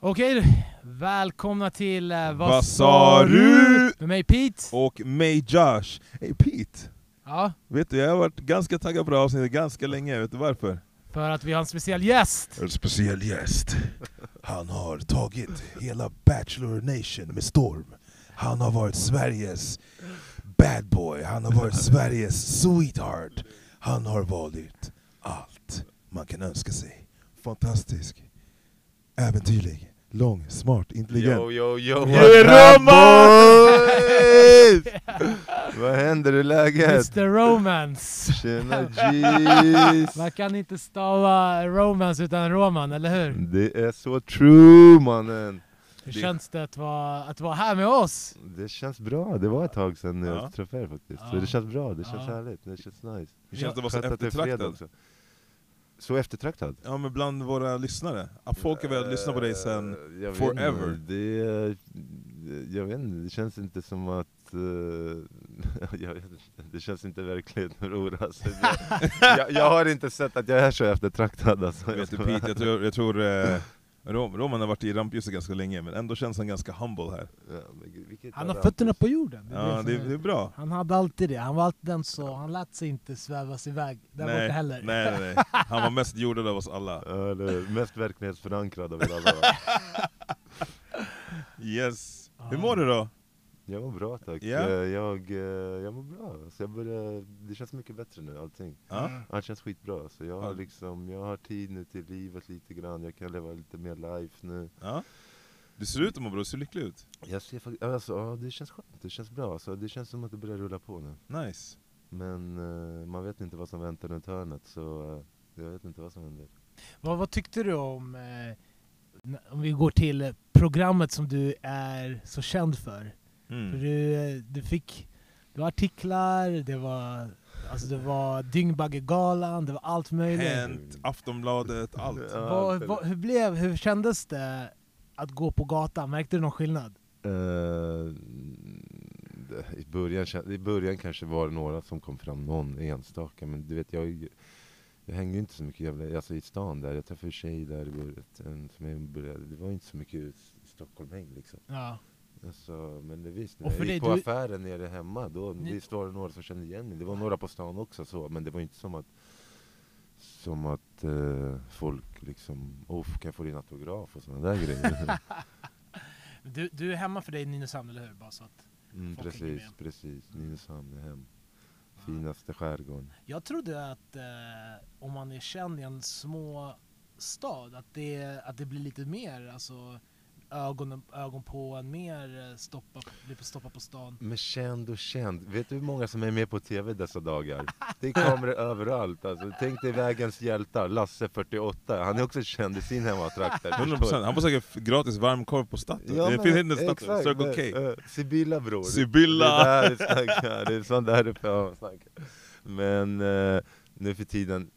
Okej, välkomna till uh, Vad sa du? Med mig Pete. Och mig Josh. Hey Pete, Ja, vet du jag har varit ganska taggad på det här avsnittet ganska länge, vet du varför? för att vi har en speciell gäst. En speciell gäst. Han har tagit hela Bachelor Nation med storm. Han har varit Sveriges bad boy, han har varit Sveriges sweetheart. Han har varit allt man kan önska sig. Fantastisk, äventyrlig, lång, smart, intelligent. Yo, yo, yo, Yeah, what's up, Roman! boys? Vad händer i läget? Mr Romance. Tjena G's! Man kan inte stava romance utan roman, eller hur? Det är så true mannen! Hur Det- känns det att vara, att vara här med oss? Det känns bra, det var ett tag sedan Ja. jag träffade er faktiskt. Ja. Så det känns bra, det känns Ja. härligt, det känns nice. Hur känns det att vara så eftertraktad? Så eftertraktad? Ja men bland våra lyssnare, folk har velat lyssna på dig sen Eh, jag vet forever. inte, Det, jag vet inte, det känns inte som att... eh, jag vet inte, det känns inte verkligt bror alltså. Jag, jag har inte sett att jag är så eftertraktad alltså. Vet du Pete, jag tror, jag tror eh, Rom, Roman har varit i rampljuset ganska länge, men ändå känns han ganska humble här. Ja, Han har fötterna på jorden. Det är Ja, det, är- det är bra. Han hade alltid det, han var alltid den så, han lät sig inte svävas iväg där borta heller. nej, nej, nej. Han var mest jordad av oss alla. Ja, det är mest verklighetsförankrad av er alla. Yes. Hur mår du då? Jag mår bra tack. Eh, Jag, eh, jag mår bra. Så jag börjar, det känns mycket bättre nu, allting. Ja? Allt känns skitbra. Så jag har, liksom, jag har tid nu till livet lite grann. Jag kan leva lite mer life nu. ja? Du ser ut att må bra, du ser lycklig ut. Jag ser faktiskt, alltså, ja, det känns skönt. Det känns bra. Alltså, det känns som att det börjar rulla på nu. Nice. Men eh, man vet inte vad som väntar runt hörnet. Så eh, jag vet inte vad som händer. Vad, vad tyckte du om, eh, om vi går till programmet som du är så känd för? För Mm. du, eh, du fick du har artiklar, det var, alltså det var Dyngbaggegalan, det var allt möjligt. Hänt, Aftonbladet, allt. Ja, Vad, allt är vad, hur, blev, hur kändes det att gå på gatan? Märkte du någon skillnad? Eh, i, början, I början kanske var det några som kom fram, någon enstaka, men du vet jag, jag hängde inte så mycket jävla, alltså i stan där, jag träffade en tjej där i början, en, som jag började, det var inte så mycket Stockholmhäng liksom. Ja. Alltså, men det, visst, när jag gick på du- affären nere hemma, då Ni- visst var det några som kände igen mig. Det var några på stan också så, men det var inte som att som att eh, folk liksom, oh, kan jag få din autograf och sådana där grejer. Du, du är hemma för dig i Nynäshamn, eller hur? Bara så att. Mm, precis, precis. Nynäshamn är hem. Finaste skärgården. Jag trodde att eh, om man är känd i en små stad, att det, att det blir lite mer alltså, ögon, ögon på en, mer eh, stoppa, blir på stoppa på stan. Men känd och känd. Vet du hur många som är med på TV dessa dagar? Det kommer överallt. Alltså, tänk dig Vägens hjältar, Lasse 48. Han är också känd i sin hemmatrakter. 100%. Han får säkert gratis varmkorv på Statoil. det finns inte Statoil, Circle K. eh, Sibylla bror. Sibylla! Det är där vi snackar. Det är sånt där man snackar. Men eh, nu för tiden,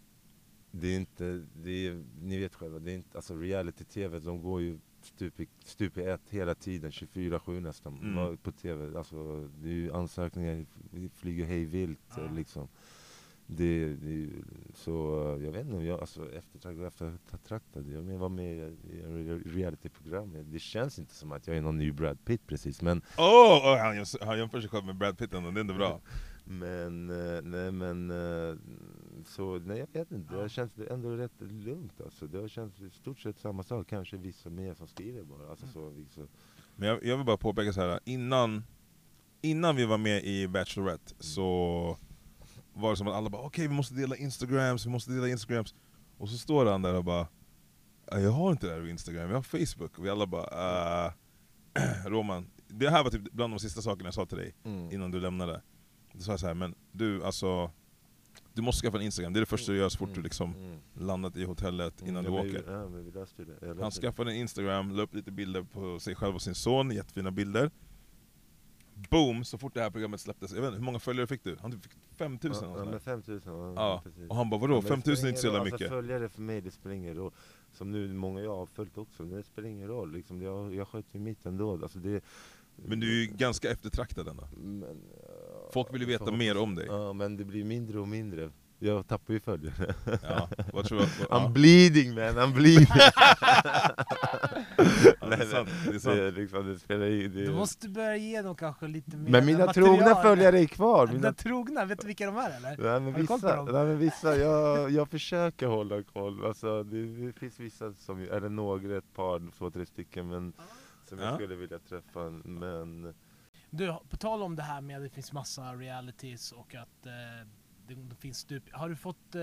det är inte, det är, ni vet själva, det är inte, alltså reality-tv, de går ju stup i, stup i ett hela tiden, 24-7 nästan, Mm. på tv. Alltså, det är ju ansökningar, vi flyger hej vilt Ja. eh, liksom. Det, det så jag vet inte, jag, alltså eftertraktad, eftertraktad. Jag var med i en realityprogram. Det känns inte som att jag är någon ny Brad Pitt precis, men Åh, oh, han, han jämför sig själv med Brad Pitt ändå, det är inte bra. Men, eh, nej men, eh, så nej jag vet inte, det har känts ändå rätt lugnt alltså. Det har känts i stort sett samma sak, kanske vissa mer som skriver bara. Alltså, så, vissa. Men jag, jag vill bara påpeka så här. innan, innan vi var med i Bachelorette så var det som att alla bara okej vi måste dela instagrams, vi måste dela instagrams. Och så står han där och bara "Ja, jag har inte det här på instagram, jag har facebook. Och vi alla bara uh, Roman, det här var typ bland de sista sakerna jag sa till dig innan du lämnade. Då sa jag så här, men du alltså du måste skaffa en instagram, det är det första du gör så fort du liksom Mm. landat i hotellet innan Mm, du men vi- åker. Ja, vi löste det. Han löste det. skaffade en instagram, la upp lite bilder på sig själv och sin son, jättefina bilder. Boom, så fort det här programmet släpptes, jag vet inte, hur många följare fick du? Han typ fick 5000 Ja, ja, nåt men sånt 5000, ja, Ja, precis. Och han bara vadå, Ja, men det 5000 är inte så jävla roll. mycket? Alltså, följare för mig, det spelar ingen roll. Som nu, många jag har följt också, men det spelar ingen roll. Liksom, jag, jag sköter ju mitt ändå. Alltså, det, Men du är ju ganska eftertraktad ändå. Men, Folk vill ju veta mer om dig. Ja, men det blir mindre och mindre. Jag tappar ju följare. Ja, vad tror du? I'm Ja. bleeding man, I'm bleeding! Ja, det är sant. Det är sant. Det, är liksom, det spelar i, det... Du måste börja ge dem kanske lite mer Men mina material. trogna följare är kvar! Dina Mina... trogna, vet du vilka de är eller? Nej men vissa, nej, men vissa jag, jag försöker hålla koll. Alltså, det, det finns vissa som, eller några, ett par, två, tre stycken men som jag Ja. skulle vilja träffa. Men Du, på tal om det här med att det finns massa realities och att eh, det, det finns stup. Har du fått, eh,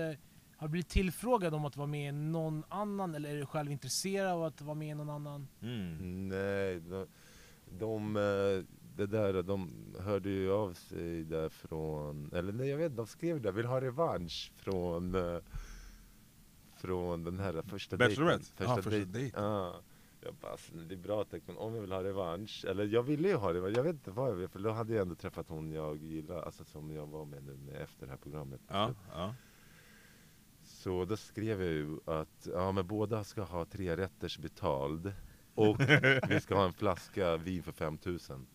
har du blivit tillfrågad om att vara med i någon annan eller är du själv intresserad av att vara med i någon annan? Mm. nej, de, de, eh, det där, de hörde ju av sig där från, eller nej jag vet de skrev det, vill ha revansch från eh, från den här första Bachelorette? första dejt- dejten. Ja. Jag bara, alltså, det är bra tack, men om jag vill ha revansch, eller jag ville ju ha revansch, jag vet inte vad jag vill, för då hade jag ändå träffat hon jag gillar, alltså som jag var med nu efter det här programmet. Ja, ja. Så då skrev jag ju att ja, men båda ska ha tre rätters betald och vi ska ha en flaska vin för 5000.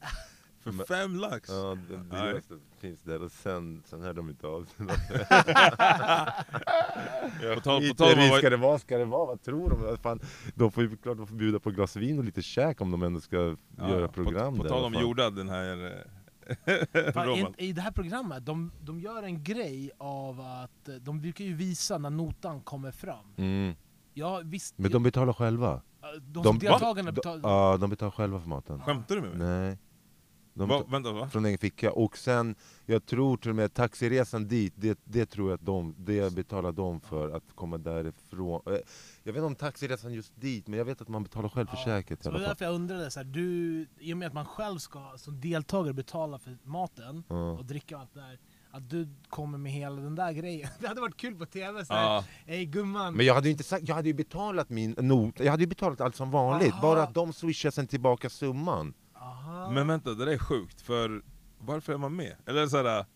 För Men- fem lax? Ja, det dyraste finns där och sen, sen hörde de inte av sig. På tal- på tal om vara- ska det vara, ska det vara, vad tror de? Vad Fan, de får ju klart de får bjuda på ett glas vin och lite käk om de ändå ska Ja, göra program På, på tal vad om. Jorda, den här eh, Fan, i, det här programmet, de, de gör en grej av att eh, de brukar ju visa när notan kommer fram. Mm. Ja, visst, Men de betalar själva. de, de de- deltagarna De, betalar... ja, de betalar själva för maten. Skämtar du med mig? Nej. De Va, vänta va? från egen ficka. Och sen, jag tror till och med taxiresan dit, det, det tror jag att de, det betalar de för att komma därifrån. Eh, Jag vet inte om taxiresan just dit, men jag vet att man betalar själv för Ja, käket i Så det var därför jag undrade, så här, du, i och med att man själv ska som deltagare betala för maten Ja. och dricka och allt det där, att du kommer med hela den där grejen. Det hade varit kul på TV såhär, Ja, Ey gumman, Men jag hade ju inte sagt, jag hade ju betalat min not, jag hade ju betalat allt som vanligt, Aha. bara att de swishar sen tillbaka summan. Aha. men vänta, det där är sjukt, för varför är man med? Eller såhär, ja,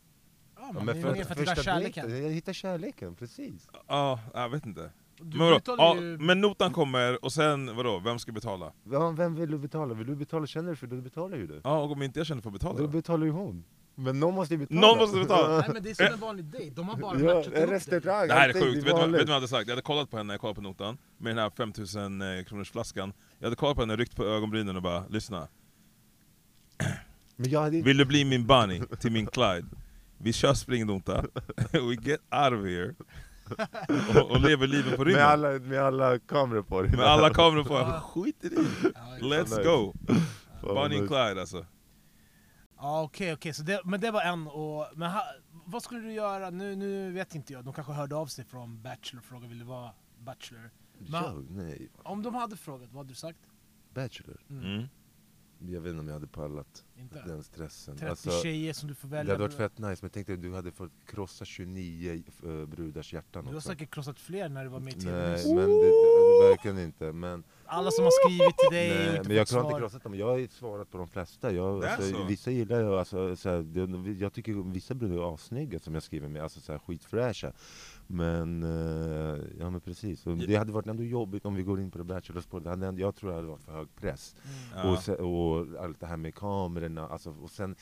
Ja, man men är för, med för att hitta kärleken. jag hittar kärleken, precis. ja, jag vet inte. Du Men, ja, ju... men notan kommer, och sen vadå, vem ska betala? Ja, vem vill du betala? Vill du betala, känner du för det, då betalar ju du. Ja, och om inte jag känner för att betala Då då? betalar ju hon. Men någon måste ju betala. Någon måste betala. Nej men det är som en vanlig dejt, de har bara Ja, matchat ihop restaurang, Det här är sjukt, vet du vad, vet jag hade sagt? Jag hade kollat på henne när jag kollade på notan, med den här 5000 eh, kronors flaskan Jag hade kollat på henne, ryckt på ögonbrynen och bara lyssna hade Vill du bli min Bunny till min Clyde? Vi kör springnota, we get out of here och, och lever livet på med rymmen alla, med alla kameror på dig. Med alla kameror på, Ja. skit i det! Let's go! Bunny and. Clyde alltså Ja okej, okej, så det, men det var en och... Men ha, vad skulle du göra? Nu, nu vet inte jag, de kanske hörde av sig från Bachelor och frågade vill du vara Bachelor? Jag? Nej, Om de hade frågat, vad hade du sagt? Bachelor. Mm. mm. Jag vet inte om jag hade pallat Inte? den stressen. 30 Alltså, tjejer som du får det välja. hade varit fett nice, men tänk dig du hade fått krossa 29 uh, brudars hjärtan Du har också. säkert krossat fler när du var med i TV Nej, men det, det, verkligen inte. Men, Alla som har skrivit till dig och nej, inte men jag har inte krossat dem. Jag har svarat på de flesta. Jag, Det alltså, så? vissa gillar jag, alltså, så här, det, jag tycker vissa brudar är assnygga som jag skriver med, alltså så här, skitfräscha. Men, eh, ja men precis. Och det hade varit ändå jobbigt om vi går in på det Bachelor-spåret. Det hade ändå- Jag tror det hade varit för hög press. Mm. Ja. Och, se, och allt det här med kamerorna, alltså, och sen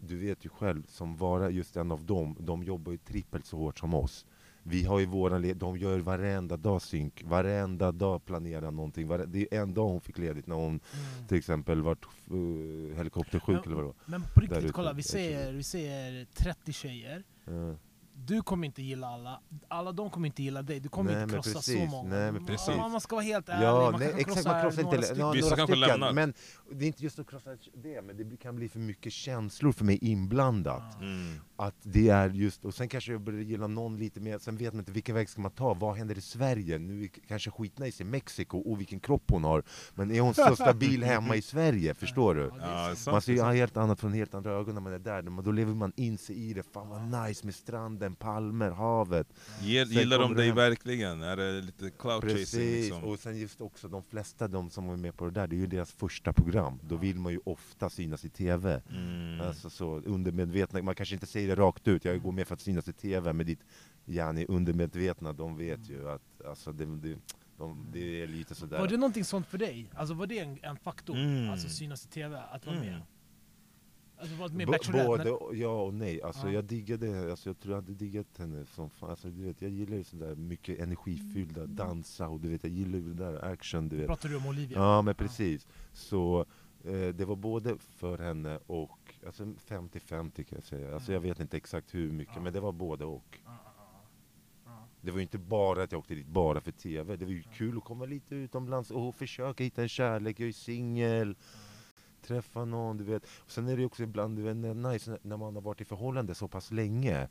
du vet ju själv, som vara just en av dem, de jobbar ju trippelt så hårt som oss. Vi har ju våran, le- de gör varenda dag synk, varenda dag planerar någonting. Vare, det är en dag hon fick ledigt när hon Mm. till exempel vart uh, helikoptersjuk Men- eller vad det Men på Där riktigt, ute. kolla, vi Jag säger, vi säger 30 tjejer. var. Ja. Du kommer inte gilla alla, alla de kommer inte gilla dig, du kommer Nej, inte krossa så precis. många. Nej, men precis. Man, man ska vara helt ärlig, Ja, man nej, kan exakt, krossa man krossar några inte, stycken. några stycken, lämnar. men det är inte just att krossa det, men det kan bli för mycket känslor för mig inblandat. Mm. Att det är just, och sen kanske jag börjar gilla någon lite mer, sen vet man inte vilken väg ska man ta, vad händer i Sverige? Nu är kanske skitnice i Mexiko, och vilken kropp hon har, men är hon så stabil hemma i Sverige? Förstår du? Ja, det sant. Man ser ju helt annat från helt andra ögon när man är där, men då lever man in sig i det, fan vad nice med stranden, palmer, havet. Sen Gillar de det dig verkligen? Är det lite cloud chasing Precis, liksom? och sen just också de flesta de som var med på det där, det är ju deras första program. Då vill man ju ofta synas i TV. Mm. Alltså så undermedvetna, man kanske inte säger det rakt ut, jag går med för att synas i TV, men ditt yani undermedvetna, de vet ju att alltså, det, det, de, det är lite sådär. Var det någonting sånt för dig? Alltså var det en, en faktor? Mm. Alltså synas i TV, att vara Mm. med? Alltså varit med B- både men- och- ja och nej. Alltså Ja. jag diggade, alltså jag tror jag hade diggat henne som fan. Alltså du vet, jag gillar ju sådär mycket energifyllda, dansa och du vet, jag gillar ju det där action du vet. Pratar du om Olivia? Ja men precis. Så eh, det var både för henne och, alltså 50-50 kan jag säga. Alltså jag vet inte exakt hur mycket, Ja. men det var både och. Ja, ja. Det var ju inte bara att jag åkte dit bara för TV, det var ju kul att komma lite utomlands och försöka hitta en kärlek, jag är singel, träffa någon, du vet. Och sen är det ju också ibland du vet, nice när man har varit i förhållande så pass länge.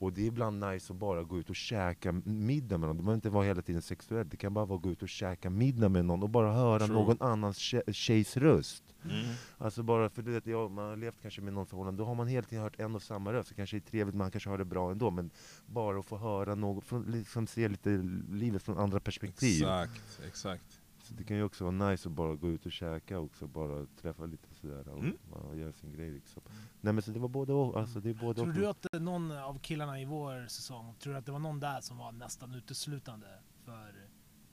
Och det är ibland nice att bara gå ut och käka middag med någon. Det behöver inte vara hela tiden sexuellt, det kan bara vara att gå ut och käka middag med någon och bara höra True. någon annans tje- tjejs röst. Mm. Alltså bara för du vet, jag, man har levt kanske med någon förhållande, då har man hela tiden hört en och samma röst, så kanske det är trevligt, man kanske har det bra ändå, men bara att få höra något, från, liksom se lite livet från andra perspektiv. Exakt, exakt. Så det kan ju också vara nice att bara gå ut och käka också, bara träffa lite sådär och, Mm. och göra sin grej liksom. Nej men så det var både och, alltså det är både Tror och. du att eh, någon av killarna i vår säsong, tror du att det var någon där som var nästan uteslutande för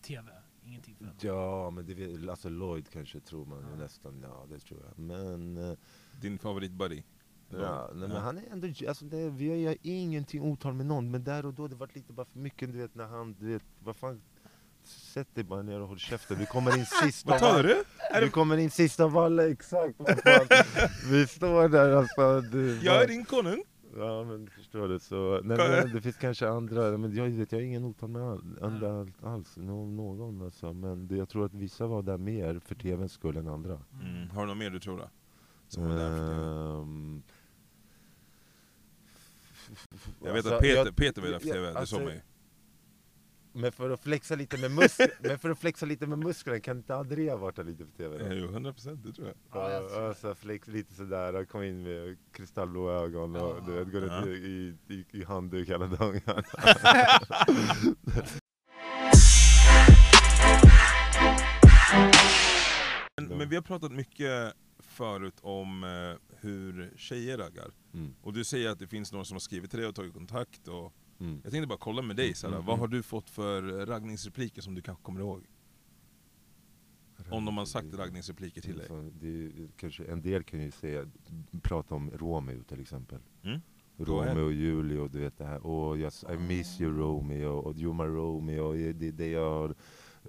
TV? Ingenting för henne? Ja men det alltså Lloyd kanske tror man ju Ja. nästan, ja det tror jag. Men, eh, Din favoritbuddy? ja, nej, men han är ändå, alltså det, vi har ingenting otal med någon, men där och då det var lite bara för mycket, du vet när han, du vet, vad fan Sätt dig bara ner och håll käften, vi kommer in sist Vad tar du? Det, kommer in sist av alla, exakt! Vi står där alltså, du, jag är din konung? Ja men förstår du, så, nej, men det finns kanske andra, men jag vet jag har ingen otal med all, andra all- alls, någon, någon alltså, men det, jag tror att vissa var där mer för TVns skull än andra. Mm. Har du något mer du tror då? Som var där för? Ehm, Jag vet alltså, att Peter, jag- Peter var där för TV, det alltså, såg man ju. Men för att flexa lite med musklerna, men för att flexa lite med musklerna, kan inte Andrea varit lite på TV? Då? Jo, 100 procent, det tror jag. Ja, jag tror så flex lite sådär, kom in med kristallblå ögon och Ja. du vet, går Ja. runt i, i, i, i handduk hela dagen. Men, men vi har pratat mycket förut om eh, hur tjejer raggar. Mm. Och du säger att det finns några som har skrivit till dig och tagit kontakt. Och Mm. jag tänkte bara kolla med dig, såhär, Mm, vad mm. har du fått för raggningsrepliker som du kanske kommer ihåg? Om de har sagt raggningsrepliker till dig. Så det är, kanske, en del kan ju säga, prata om Romeo till exempel. Mm. Romeo och Julio, du vet det här. Oh, yes, I miss you Romeo, och you're my Romeo. Det är det jag har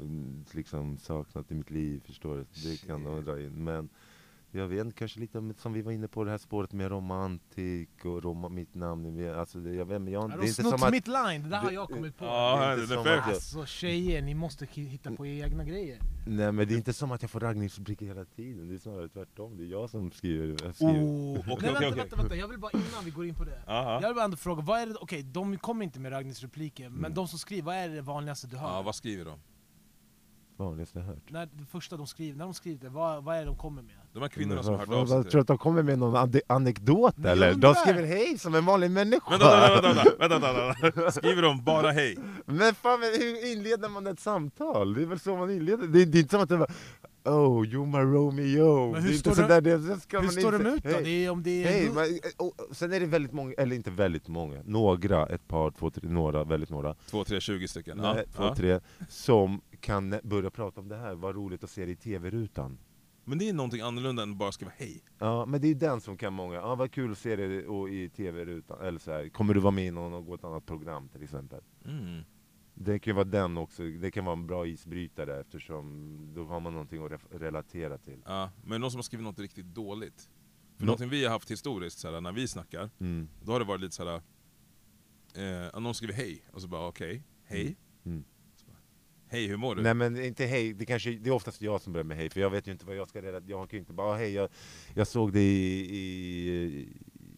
mm, liksom saknat i mitt liv, förstår du? Det kan de dra in. Men jag vet inte, kanske lite om- som vi var inne på det här spåret med romantik och rom mitt namn. Alltså, det, jag vet, men jag, Ja, det de är har inte som att... mitt line, det där har jag kommit på. Ja, det är det är som fair. att jag- Alltså tjejer, ni måste hitta på egna grejer. Nej men det är inte som att jag får raggningsrepliker hela tiden, det är snarare tvärtom. Det är jag som skriver. Jag skriver. Oh, Nej, okej, vänta, okej, vänta, vänta, jag vill bara innan vi går in på det. Aha. Jag vill bara ändå fråga, vad är det, okej de kommer inte med raggningsrepliker, men Mm. de som skriver, vad är det vanligaste du hör? Ja, vad skriver de? Vanligaste jag hört. När det första de skriver, när de skriver det, vad, vad är det de kommer med? De här kvinnorna Men som vad hört av sig Tror du att de kommer med någon ane- anekdot Nej, eller? De skriver hej som en vanlig människa! Vänta, vänta, vänta, vänta, vänta, vänta. Skriver de bara hej? Men fan, men hur inleder man ett samtal? Det är väl så man inleder? Det är, det är inte som att det var Oh, you're my Romeo! Men det hur inte står sådär, det, det ska Hur man står inte, de ut då? Hej, Det är, om det är... hej, men, och, sen är det väldigt många, eller inte väldigt många, några, ett par, två, tre, några, väldigt några, Två, tre, tjugo stycken. nej, Ja, två, ja. tre, som kan börja prata om det här, vad roligt att se det i tv-rutan. Men det är någonting annorlunda än bara skriva hej. Ja, men det är den som kan många, ja vad kul att se det och i tv-rutan, eller så här, kommer du vara med i någon ett annat program till exempel? Mm. Det kan ju vara den också, det kan vara en bra isbrytare eftersom då har man någonting att re- relatera till. Ja, men någon som har skrivit något riktigt dåligt. För Nå- någonting vi har haft historiskt, såhär, när vi snackar, Mm. då har det varit lite såhär... Eh, någon skriver hej, och så bara okej, hej. Mm. Hej, hur mår du? Nej men inte hej, det, kanske, det är oftast jag som börjar med hej, för jag vet ju inte vad jag ska relatera Jag kan ju inte bara, "Ah, hej jag, jag såg dig i, i,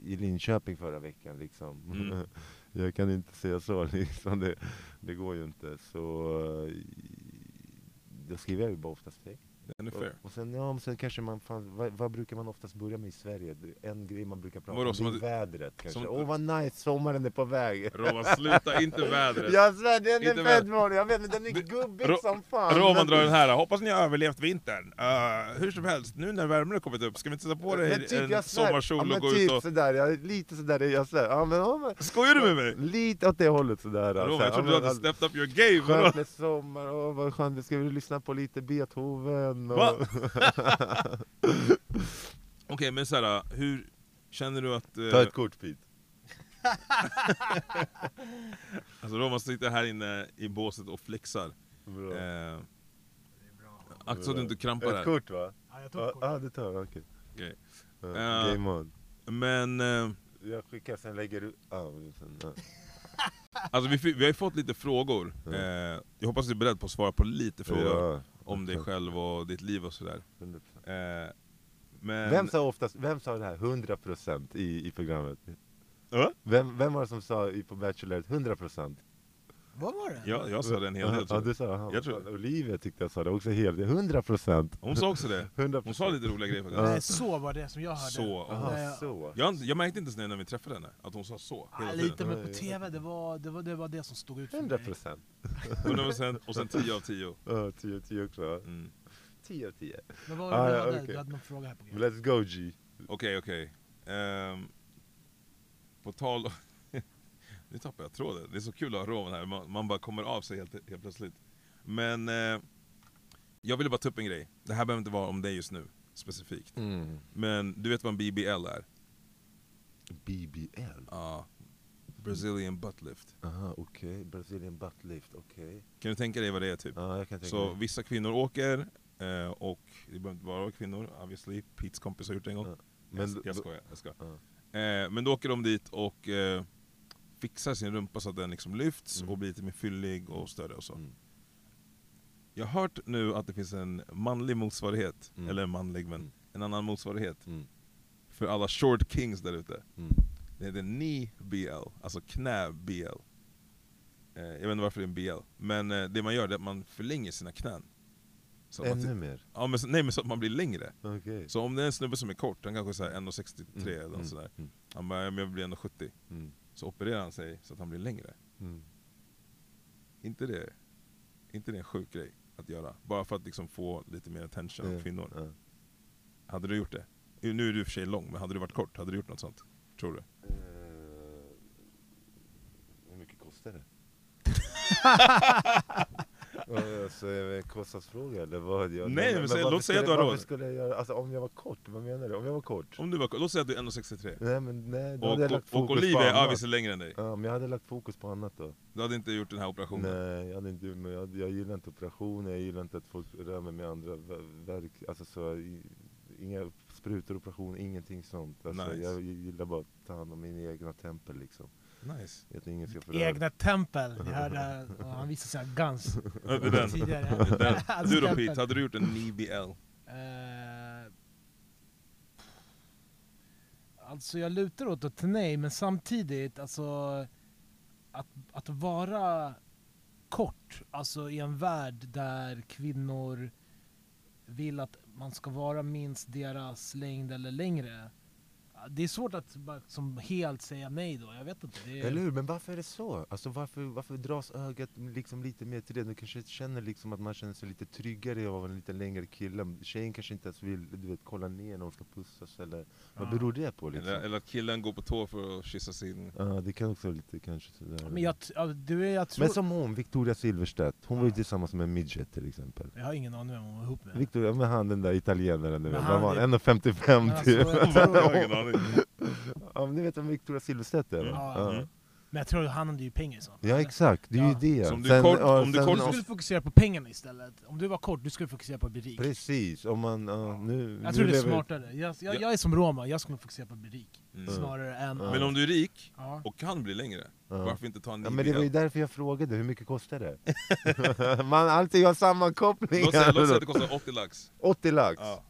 i Linköping förra veckan liksom. Mm. jag kan inte säga så liksom, det, det går ju inte. Så eh, då skriver jag ju bara oftast hej. Den är fair. Och, och sen, ja, men sen kanske man, fan, vad, vad brukar man oftast börja med i Sverige? En grej man brukar prata Vadå, om, det är vädret kanske. Åh vad nice, sommaren är på väg. Roman, sluta inte vädret! Jag svär, den Inte är fett vanlig, jag vet men den är gubbig Ro- som fan. Roman drar den här, hoppas ni har överlevt vintern. Uh, hur som helst, nu när värmen har kommit upp, ska vi inte sätta på dig typ, en sommarkjol ja, och gå typ ut och... sådär, jag lite sådär, jag svär. Ja, men, ja, men, Skojar du med mig? Lite åt det hållet sådär. Roman, så här, jag trodde du hade stepped up your game. Skönt med sommar, åh vad skönt, ska vi lyssna på lite Beethoven? Och... Va? Okej, men såhär, hur, Känner du att... eh, Ta ett kort Pete. alltså Roman sitter här inne i båset och flexar. Bra. Eh, akta så att du inte krampar Ett här. kort va? Ja, jag tog Ja, kort. ah, du tar, okej. Okej. Ja, Eh. Game on. Men... Eh, Jag skickar, sen lägger du... Ah, sen, ja. Alltså vi, vi har ju fått lite frågor, Ja. eh, jag hoppas du är beredd på att svara på lite frågor Ja, om dig 100%. själv och ditt liv och sådär. 100%. Eh, men... Vem sa oftast, vem sa det här 100% i, i programmet? Ja? Vem, vem var det som sa i, på Bachelor 100%? Vad var det? Ja, jag sa det en hel del Ja, du jag. sa, Jag tror- Olivia tyckte jag sa det också helt, 100% Hon sa också det. 100%. Hon sa lite roliga grejer faktiskt. Nej, så var det som jag hörde. Så. Aha, så. Jag, jag märkte inte ens när vi träffade henne, att hon sa så Ja, hela lite, tiden. men på tv, det var det, var, det var det som stod ut för mig. 100% 100% och sen 10 av 10. Ja, 10 10 också? Mm. 10 av 10 Men vad var Ah, det ja, okej. Du hade någon fråga här på Men G. Let's go G Okej, okej. Ehm, på tal om... nu tappar jag tråden. Det är så kul att ha Roman här, man, man bara kommer av sig helt, helt plötsligt. Men eh, jag ville bara ta upp en grej. Det här behöver inte vara om dig just nu, specifikt. mm. Men du vet vad en BBL är? BBL? Ja. Brazilian butt lift. Aha, okej, Brazilian butt lift, okej Kan du tänka dig vad det är typ? Ja, jag kan tänka Så mig vissa kvinnor åker, eh, och det behöver inte vara kvinnor, obviously. Petes kompis har gjort det en gång. Ja. Men, jag, jag skojar, jag skojar. Ja. Eh, men då åker de dit och eh, fixar sin rumpa så att den liksom lyfts Mm. och blir lite mer fyllig och större och så. Mm. Jag har hört nu att det finns en manlig motsvarighet, Mm. eller manlig men Mm. en annan motsvarighet Mm. för alla short kings där ute. Mm. Det heter knee BL, alltså knä BL. Eh, jag vet inte varför det är en BL, men eh, det man gör är att man förlänger sina knän. Så att man, Ännu ty- mer? ja, men, nej men så att man blir längre. Okej Så om det är en snubbe som är kort, han kanske är 1,63 Mm, eller mm, sådär. Han bara, "Ja, men jag blir 1,70. mm, Så opererar han sig så att han blir längre. mm. inte det, inte det en sjuk grej att göra? Bara för att liksom få lite mer attention av Ja, kvinnor. ja. Hade du gjort det? Nu är du i och för sig lång, men hade du varit kort, hade du gjort något sånt? Tror du? Eh, hur mycket kostar det? Alltså, är det en kostnadsfråga eller vad? Jag, Nej, men säg- varför låt säga att du har råd. skulle jag göra, alltså om jag var kort, vad menar du? Om jag var kort? Om du var, låt säga att du är 1,63 Nej men nej, då och, hade jag och, lagt och fokus på Olivia är annat. obviously längre än dig. Ja, men jag hade lagt fokus på annat då. Du hade inte gjort den här operationen? Nej, jag, hade inte, men jag, jag gillar inte operationer, jag gillar inte att folk rör mig med andra ver- verk, alltså så, inga sprutor, operationer, ingenting sånt. Alltså, Nice. Jag gillar bara att ta hand om min egna tempel liksom. Nice. Ska. Egna tempel. Jag hörde, ja, han visade sina guns det är den. tidigare. Det är den. Du då. Pete, hade du gjort en knee BL? Eh, alltså jag lutar åt att nej, men samtidigt alltså att, att vara kort, alltså i en värld där kvinnor vill att man ska vara minst deras längd eller längre. Det är svårt att bara, som helt säga nej då, jag vet inte. Det är, Eller hur? Men varför är det så? Alltså varför, varför dras ögat liksom lite mer till det? Du kanske känner liksom att man känner sig lite tryggare av en lite längre kille. Tjejen kanske inte ens vill du vet, kolla ner när hon ska pussas eller vad Ja. beror det på liksom? Eller, eller att killen går på tå för att kyssa sin... Ja, det kan också vara lite kanske sådär. men jag, ja, du, är- jag tror... Men som hon, Victoria Silvstedt, hon var ju Ja. tillsammans med en midget till exempel. Jag har ingen aning vem hon var ihop med. Victoria, med han den där italienaren, du Men vet. han Vad var är- han? 1,55 Alltså, typ. jag tror- Jag har ingen aning. ja, men ni vet vem Victoria Silvstedt är va? Ja. Ja. Mm. Men jag tror han hade ju pengar i sånt. ja exakt, det är Ja. ju det. Så om du är kort- ja, om du är kort Du så- skulle fokusera på pengarna istället. Om du var kort, du skulle fokusera på att bli rik. Precis, om man, ja, Ja. nu... Jag nu tror det är lever- smartare. Jag, jag, Ja. jag är som Roma, jag skulle fokusera på att bli rik. Mm. Snarare än... Ja. Men om du är rik Ja. och kan bli längre, Ja. varför inte ta en Ja, men det var ju därför jag frågade, hur mycket kostar det? man alltid gör sammankopplingar! Låt säga, låt säga att det kostar 80 lax. 80 lax! Ja.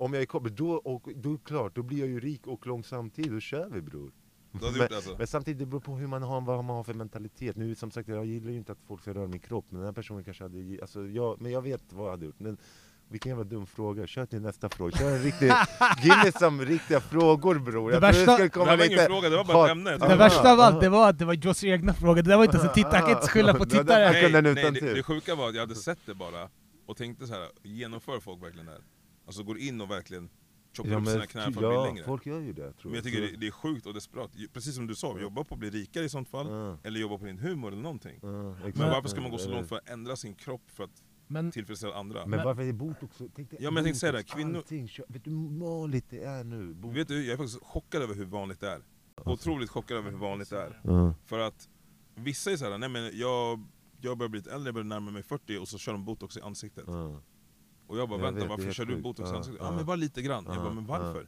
Om jag är koppel, då, och, då är det klart, då blir jag ju rik och lång samtidigt, då kör vi bror! Men- det alltså? Men samtidigt, det beror på hur man har, vad man har för mentalitet. Nu som sagt, jag gillar ju inte att folk ska röra min kropp, men den här personen kanske hade... Alltså, jag, men jag vet vad jag hade gjort. Men, vilken jävla dum fråga. Kör till nästa fråga. Kör en riktig... Ge mig som riktiga frågor bror. Jag Det värsta- Det komma här var ingen fråga, det var bara ett ämne. Det värsta av allt, aha. det var att det var Joss egna frågor. Det där var inte ens en tittare, jag kan inte skylla på Det tittare. Nej, nej det, det sjuka var att jag hade sett det bara, och tänkte så här: genomför folk verkligen det här? Alltså går in och verkligen choppar upp sina knän för att bli ja, längre. folk gör ju det tror Men jag tycker det, det är sjukt och desperat, Precis som du sa, jobba på att bli rikare i sånt fall, Ja, eller jobba på din humor eller någonting. exakt. Men varför ska man gå så långt för att ändra sin kropp för att Men tillfredsställa andra. Men, Men- varför är botox så... Tänk dig Ja, men jag tänkte säga botox, det, kvinnor- Allting, vet du hur vanligt det är nu? Botox. Vet du, jag är faktiskt chockad över hur vanligt det är. Otroligt chockad över hur vanligt det är. Ja. För att vissa är såhär, nej men jag, jag börjar bli lite äldre, jag börjar närma mig 40 och så kör de botox i ansiktet. Ja. Och jag bara Jag vänta, vet, varför kör du botox i Ja, ansiktet? Ja, men bara lite grann. jag Ja, bara, men ja. varför?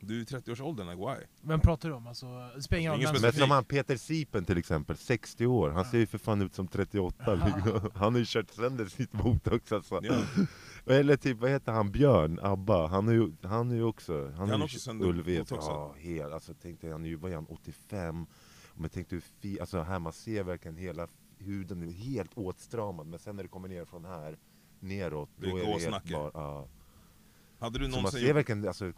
Du är i 30-årsåldern, like why? vem pratar du om? Alltså, det spelar ingen roll Men som- han Peter Sipen till exempel, 60 år, han ser ju för fan ut som 38 liksom. Han har ju kört sönder sitt botox alltså. Ja. Eller typ, vad heter han, Björn, ABBA, han är ju, han är ju också, han han är också Ulvet, botoxad? ja helt, alltså tänkte han ju, vad är han, 85? Men tänk dig hur fi, alltså här man ser verkligen hela huden är helt åtstramad, men sen när det kommer ner från här, neråt, Det är då är det helt gåsnacke. bara, ja. Hade du Så man någonsin ser verkligen, alltså,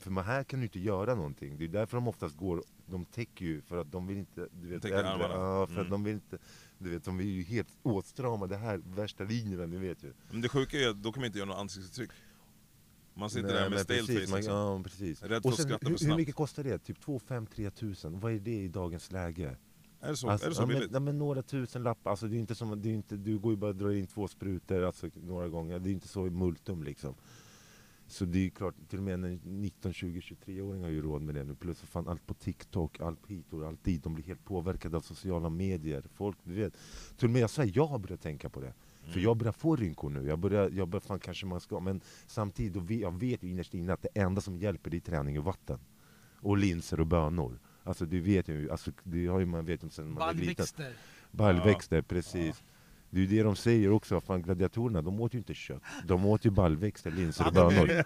för man här kan du inte göra någonting. Det är därför de oftast går, de täcker ju för att de vill inte, du vet, äldre, ja, för Mm. att de vill inte, du vet, de är ju helt åtstramade här, värsta linjerna, ni vet ju. Men det sjuka är att då kan man inte göra något ansiktsuttryck. Man sitter Nej, där med stale precis, face man, liksom. Ja, precis. Rädd för att skratta för hur, hur snabbt. mycket kostar det? Typ 2 5 3 tusen? Vad är det i dagens läge? Är det så, Alltså, är det så ja, men, billigt? ja, men några tusen lappar, alltså, det är inte som, det är inte, du går ju bara och drar in två sprutor alltså, några gånger, det är inte så i multum liksom. Så det är ju klart, till och med en 19, 20, 23-åring har ju råd med det nu. Plus för fan allt på TikTok, allt hit och allt dit. De blir helt påverkade av sociala medier. Folk, du vet. Till och med jag säger, jag har börjat tänka på det. För Mm. jag börjar få rynkor nu. Jag börjar, jag börjar fan kanske man ska. Men samtidigt, då vet, jag vet ju innerst inne att det enda som hjälper det är träning och vatten. Och linser och bönor. Alltså du vet ju, alltså, det har ju man vet ju sen man är liten. Baljväxter. Baljväxter, precis. Det är ju det de säger också, fan gladiatorerna, de åt ju inte kött. De åt ju baljväxter, linser och Hade bönor.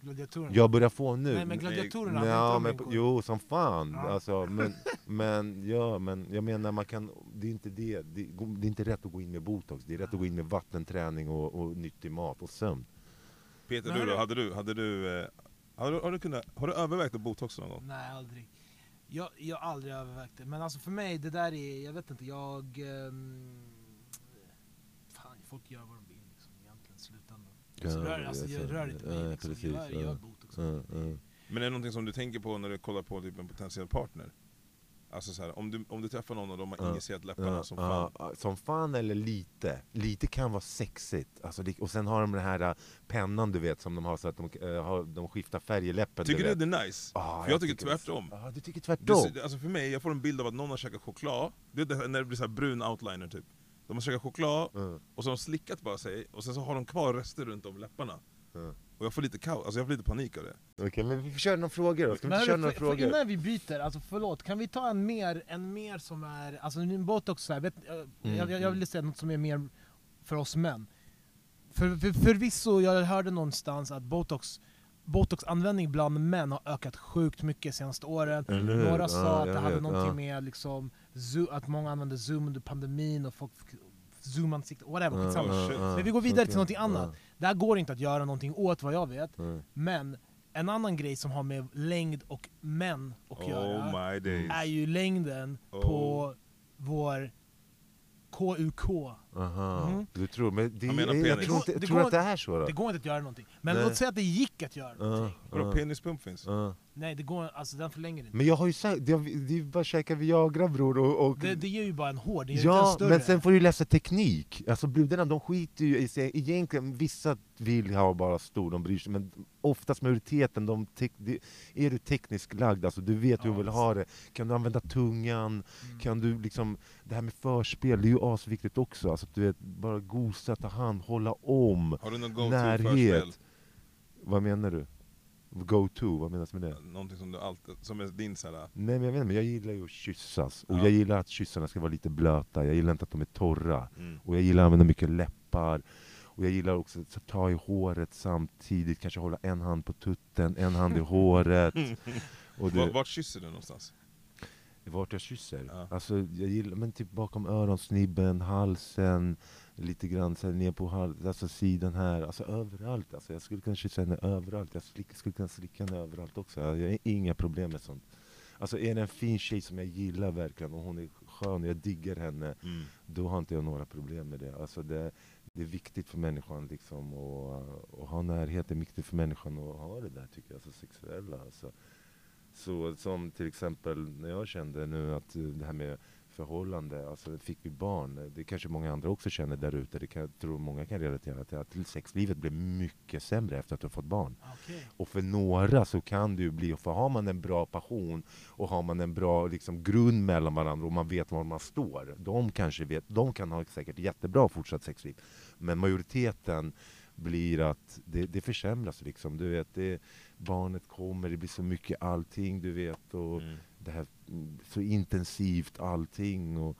Gladiatorerna? Jag börjar få nu. Nej men gladiatorerna hade Ja, men, jo, som fan. Ja. Alltså, men, men, ja, men jag menar, man kan, det är inte det. Det, det är inte rätt att gå in med botox. Det är rätt att gå in med vattenträning och, och nyttig mat och sömn. Peter, Men du då? Hade du, hade du, eh, har du, har du, kunnat, har du övervägt att botoxa någon gång? Nej, aldrig. Jag, jag har aldrig övervägt det. Men alltså för mig, det där är, jag vet inte, jag... ehm, fan, folk gör vad de vill liksom, egentligen i slutändan. Alltså, rör, alltså, jag rör inte mig ja, liksom. precis, jag gör ja. botox. Ja, ja. Men är det någonting som du tänker på när du kollar på typ en potentiell partner? Alltså så här, om, du, om du träffar någon och de har injicerat läpparna som fan. som fan eller lite. Lite kan vara sexigt. Alltså, det, och sen har de den här äh, pennan du vet som de har så att de, har, de skiftar färg i läppen. Tycker du vet. det är nice? Ah, För jag tycker det- tvärtom. Ja, du tycker Det, tvärtom? ser- alltså för mig, jag får en bild av att någon har käkat choklad, det är det, när det blir så här brun outliner typ. De har käkat choklad, Ja, och så har de slickat bara sig, och sen så har de kvar rester runt om läpparna. ja. Och jag får lite kaos, alltså jag får lite panik av det. Okej, men vi får köra några frågor då. Ska vi Men inte köra några frågor? innan vi byter, alltså förlåt, kan vi ta en mer, en mer som är, alltså en botox så här, vet, jag, Mm, jag, jag mm. vill säga något som är mer för oss män. För, för, förvisso, jag hörde någonstans att botox, botoxanvändning bland män har ökat sjukt mycket senaste åren. Några sa Ja, att det jag hade vet, någonting ja. med liksom, zo- att många använde zoom under pandemin och folk fick zoomansikte, whatever, skitsamma. Men vi går vidare till någonting annat. Det här går inte att göra någonting åt vad jag vet, men en annan grej som har med längd och män att göra Oh my days. är ju längden Oh. på vår KUK. Aha, Mhm. du tror, men det, Han menar jag, jag tror, inte, Det tror går- att det är så då? Det går inte att göra någonting. Men Nej. låt säga att det gick att göra Ja, någonting. Vadå, ja, penispump finns? ja. Nej, det går, alltså den förlänger inte. Men jag har ju sagt, det, det är bara att käka Viagra bror och, och Det, det ger ju bara en hård, det ger inte en Ja, större. men sen får du läsa teknik. Alltså brudarna de skiter ju i sig. Egentligen, vissa vill ha bara stor, de bryr sig. Men oftast majoriteten, de tek, de, är du tekniskt lagd, alltså du vet hur Ja, du vill ha det. Kan du använda tungan? Mm. Kan du liksom, det här med förspel, det är ju asviktigt också. Alltså du vet, bara gosa, ta hand, hålla om. Har du någon go-to Närhet. förspel? Vad menar du? Go to, vad menas med det? Någonting som du alltid, som är din såhär... Nej men jag vet inte, men jag gillar ju att kyssas. Och Ja. jag gillar att kyssarna ska vara lite blöta, jag gillar inte att de är torra. Mm. Och jag gillar att använda mycket läppar. Och jag gillar också att ta i håret samtidigt, kanske hålla en hand på tutten, en hand i håret. Och det, vart kysser du någonstans? Vart jag kysser? Ja. Alltså jag gillar, men typ bakom öronsnibben, halsen, lite grann så här, ner på hals, alltså sidan här, alltså överallt. Alltså, jag skulle kunna kyssa henne överallt, jag slick, skulle kunna slicka henne överallt också. Jag har inga problem med sånt. Alltså är det en fin tjej som jag gillar verkligen och hon är skön och jag diggar henne, Mm. då har inte jag några problem med det. Alltså det, det är viktigt för människan liksom och, och ha närhet är viktigt för människan att ha det där tycker jag, alltså sexuella. Alltså. Så som till exempel när jag kände nu att eh, det här med förhållande, alltså fick vi barn, det kanske många andra också känner där ute, det kan, jag tror många kan relatera till, att sexlivet blev mycket sämre efter att du har fått barn. Okej. Och för några så kan det ju bli, för har man en bra passion och har man en bra liksom, grund mellan varandra och man vet var man står, de kanske vet, de kan ha säkert jättebra fortsatt sexliv. Men majoriteten blir att det, det försämras liksom. Du vet, det, barnet kommer, det blir så mycket allting, du vet. Och Mm. det här så intensivt allting. Och,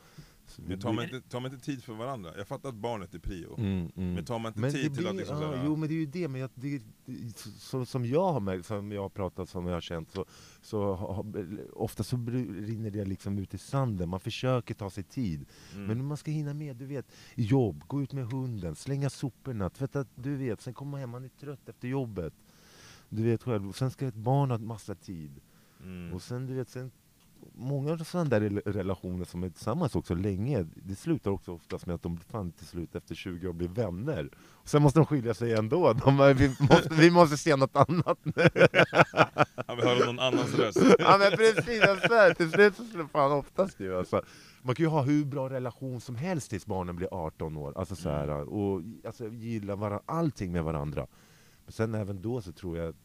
det Men tar man, blir- inte, tar man inte tid för varandra? Jag fattar att barnet är prio. Mm, mm. Men tar man inte Men tid det till att blir- liksom ja, såhär, Jo men det är ju det, men jag, det, det, så, som jag har märkt, som jag har pratat, som jag har känt, så, så har, ofta så rinner det liksom ut i sanden. Man försöker ta sig tid. mm. Men man ska hinna med, du vet, jobb, gå ut med hunden, slänga soporna, tvätta, du vet, sen kommer man hem, man är trött efter jobbet. Du vet själv, och sen ska ett barn ha massa tid. mm. Och sen, du vet, sen, många sådana där rel- relationer som är tillsammans också länge, det slutar också oftast med att de fan till slut efter 20 år blir vänner. Och sen måste de skilja sig ändå, de, vi, måste, vi måste se något annat nu. Ja, vi hör någon annans röst. ja men precis, svär, till slut så skulle fan oftast ju alltså. Man kan ju ha hur bra relation som helst tills barnen blir 18 år, alltså så här, och alltså, gilla varandra, allting med varandra. Men sen även då så tror jag att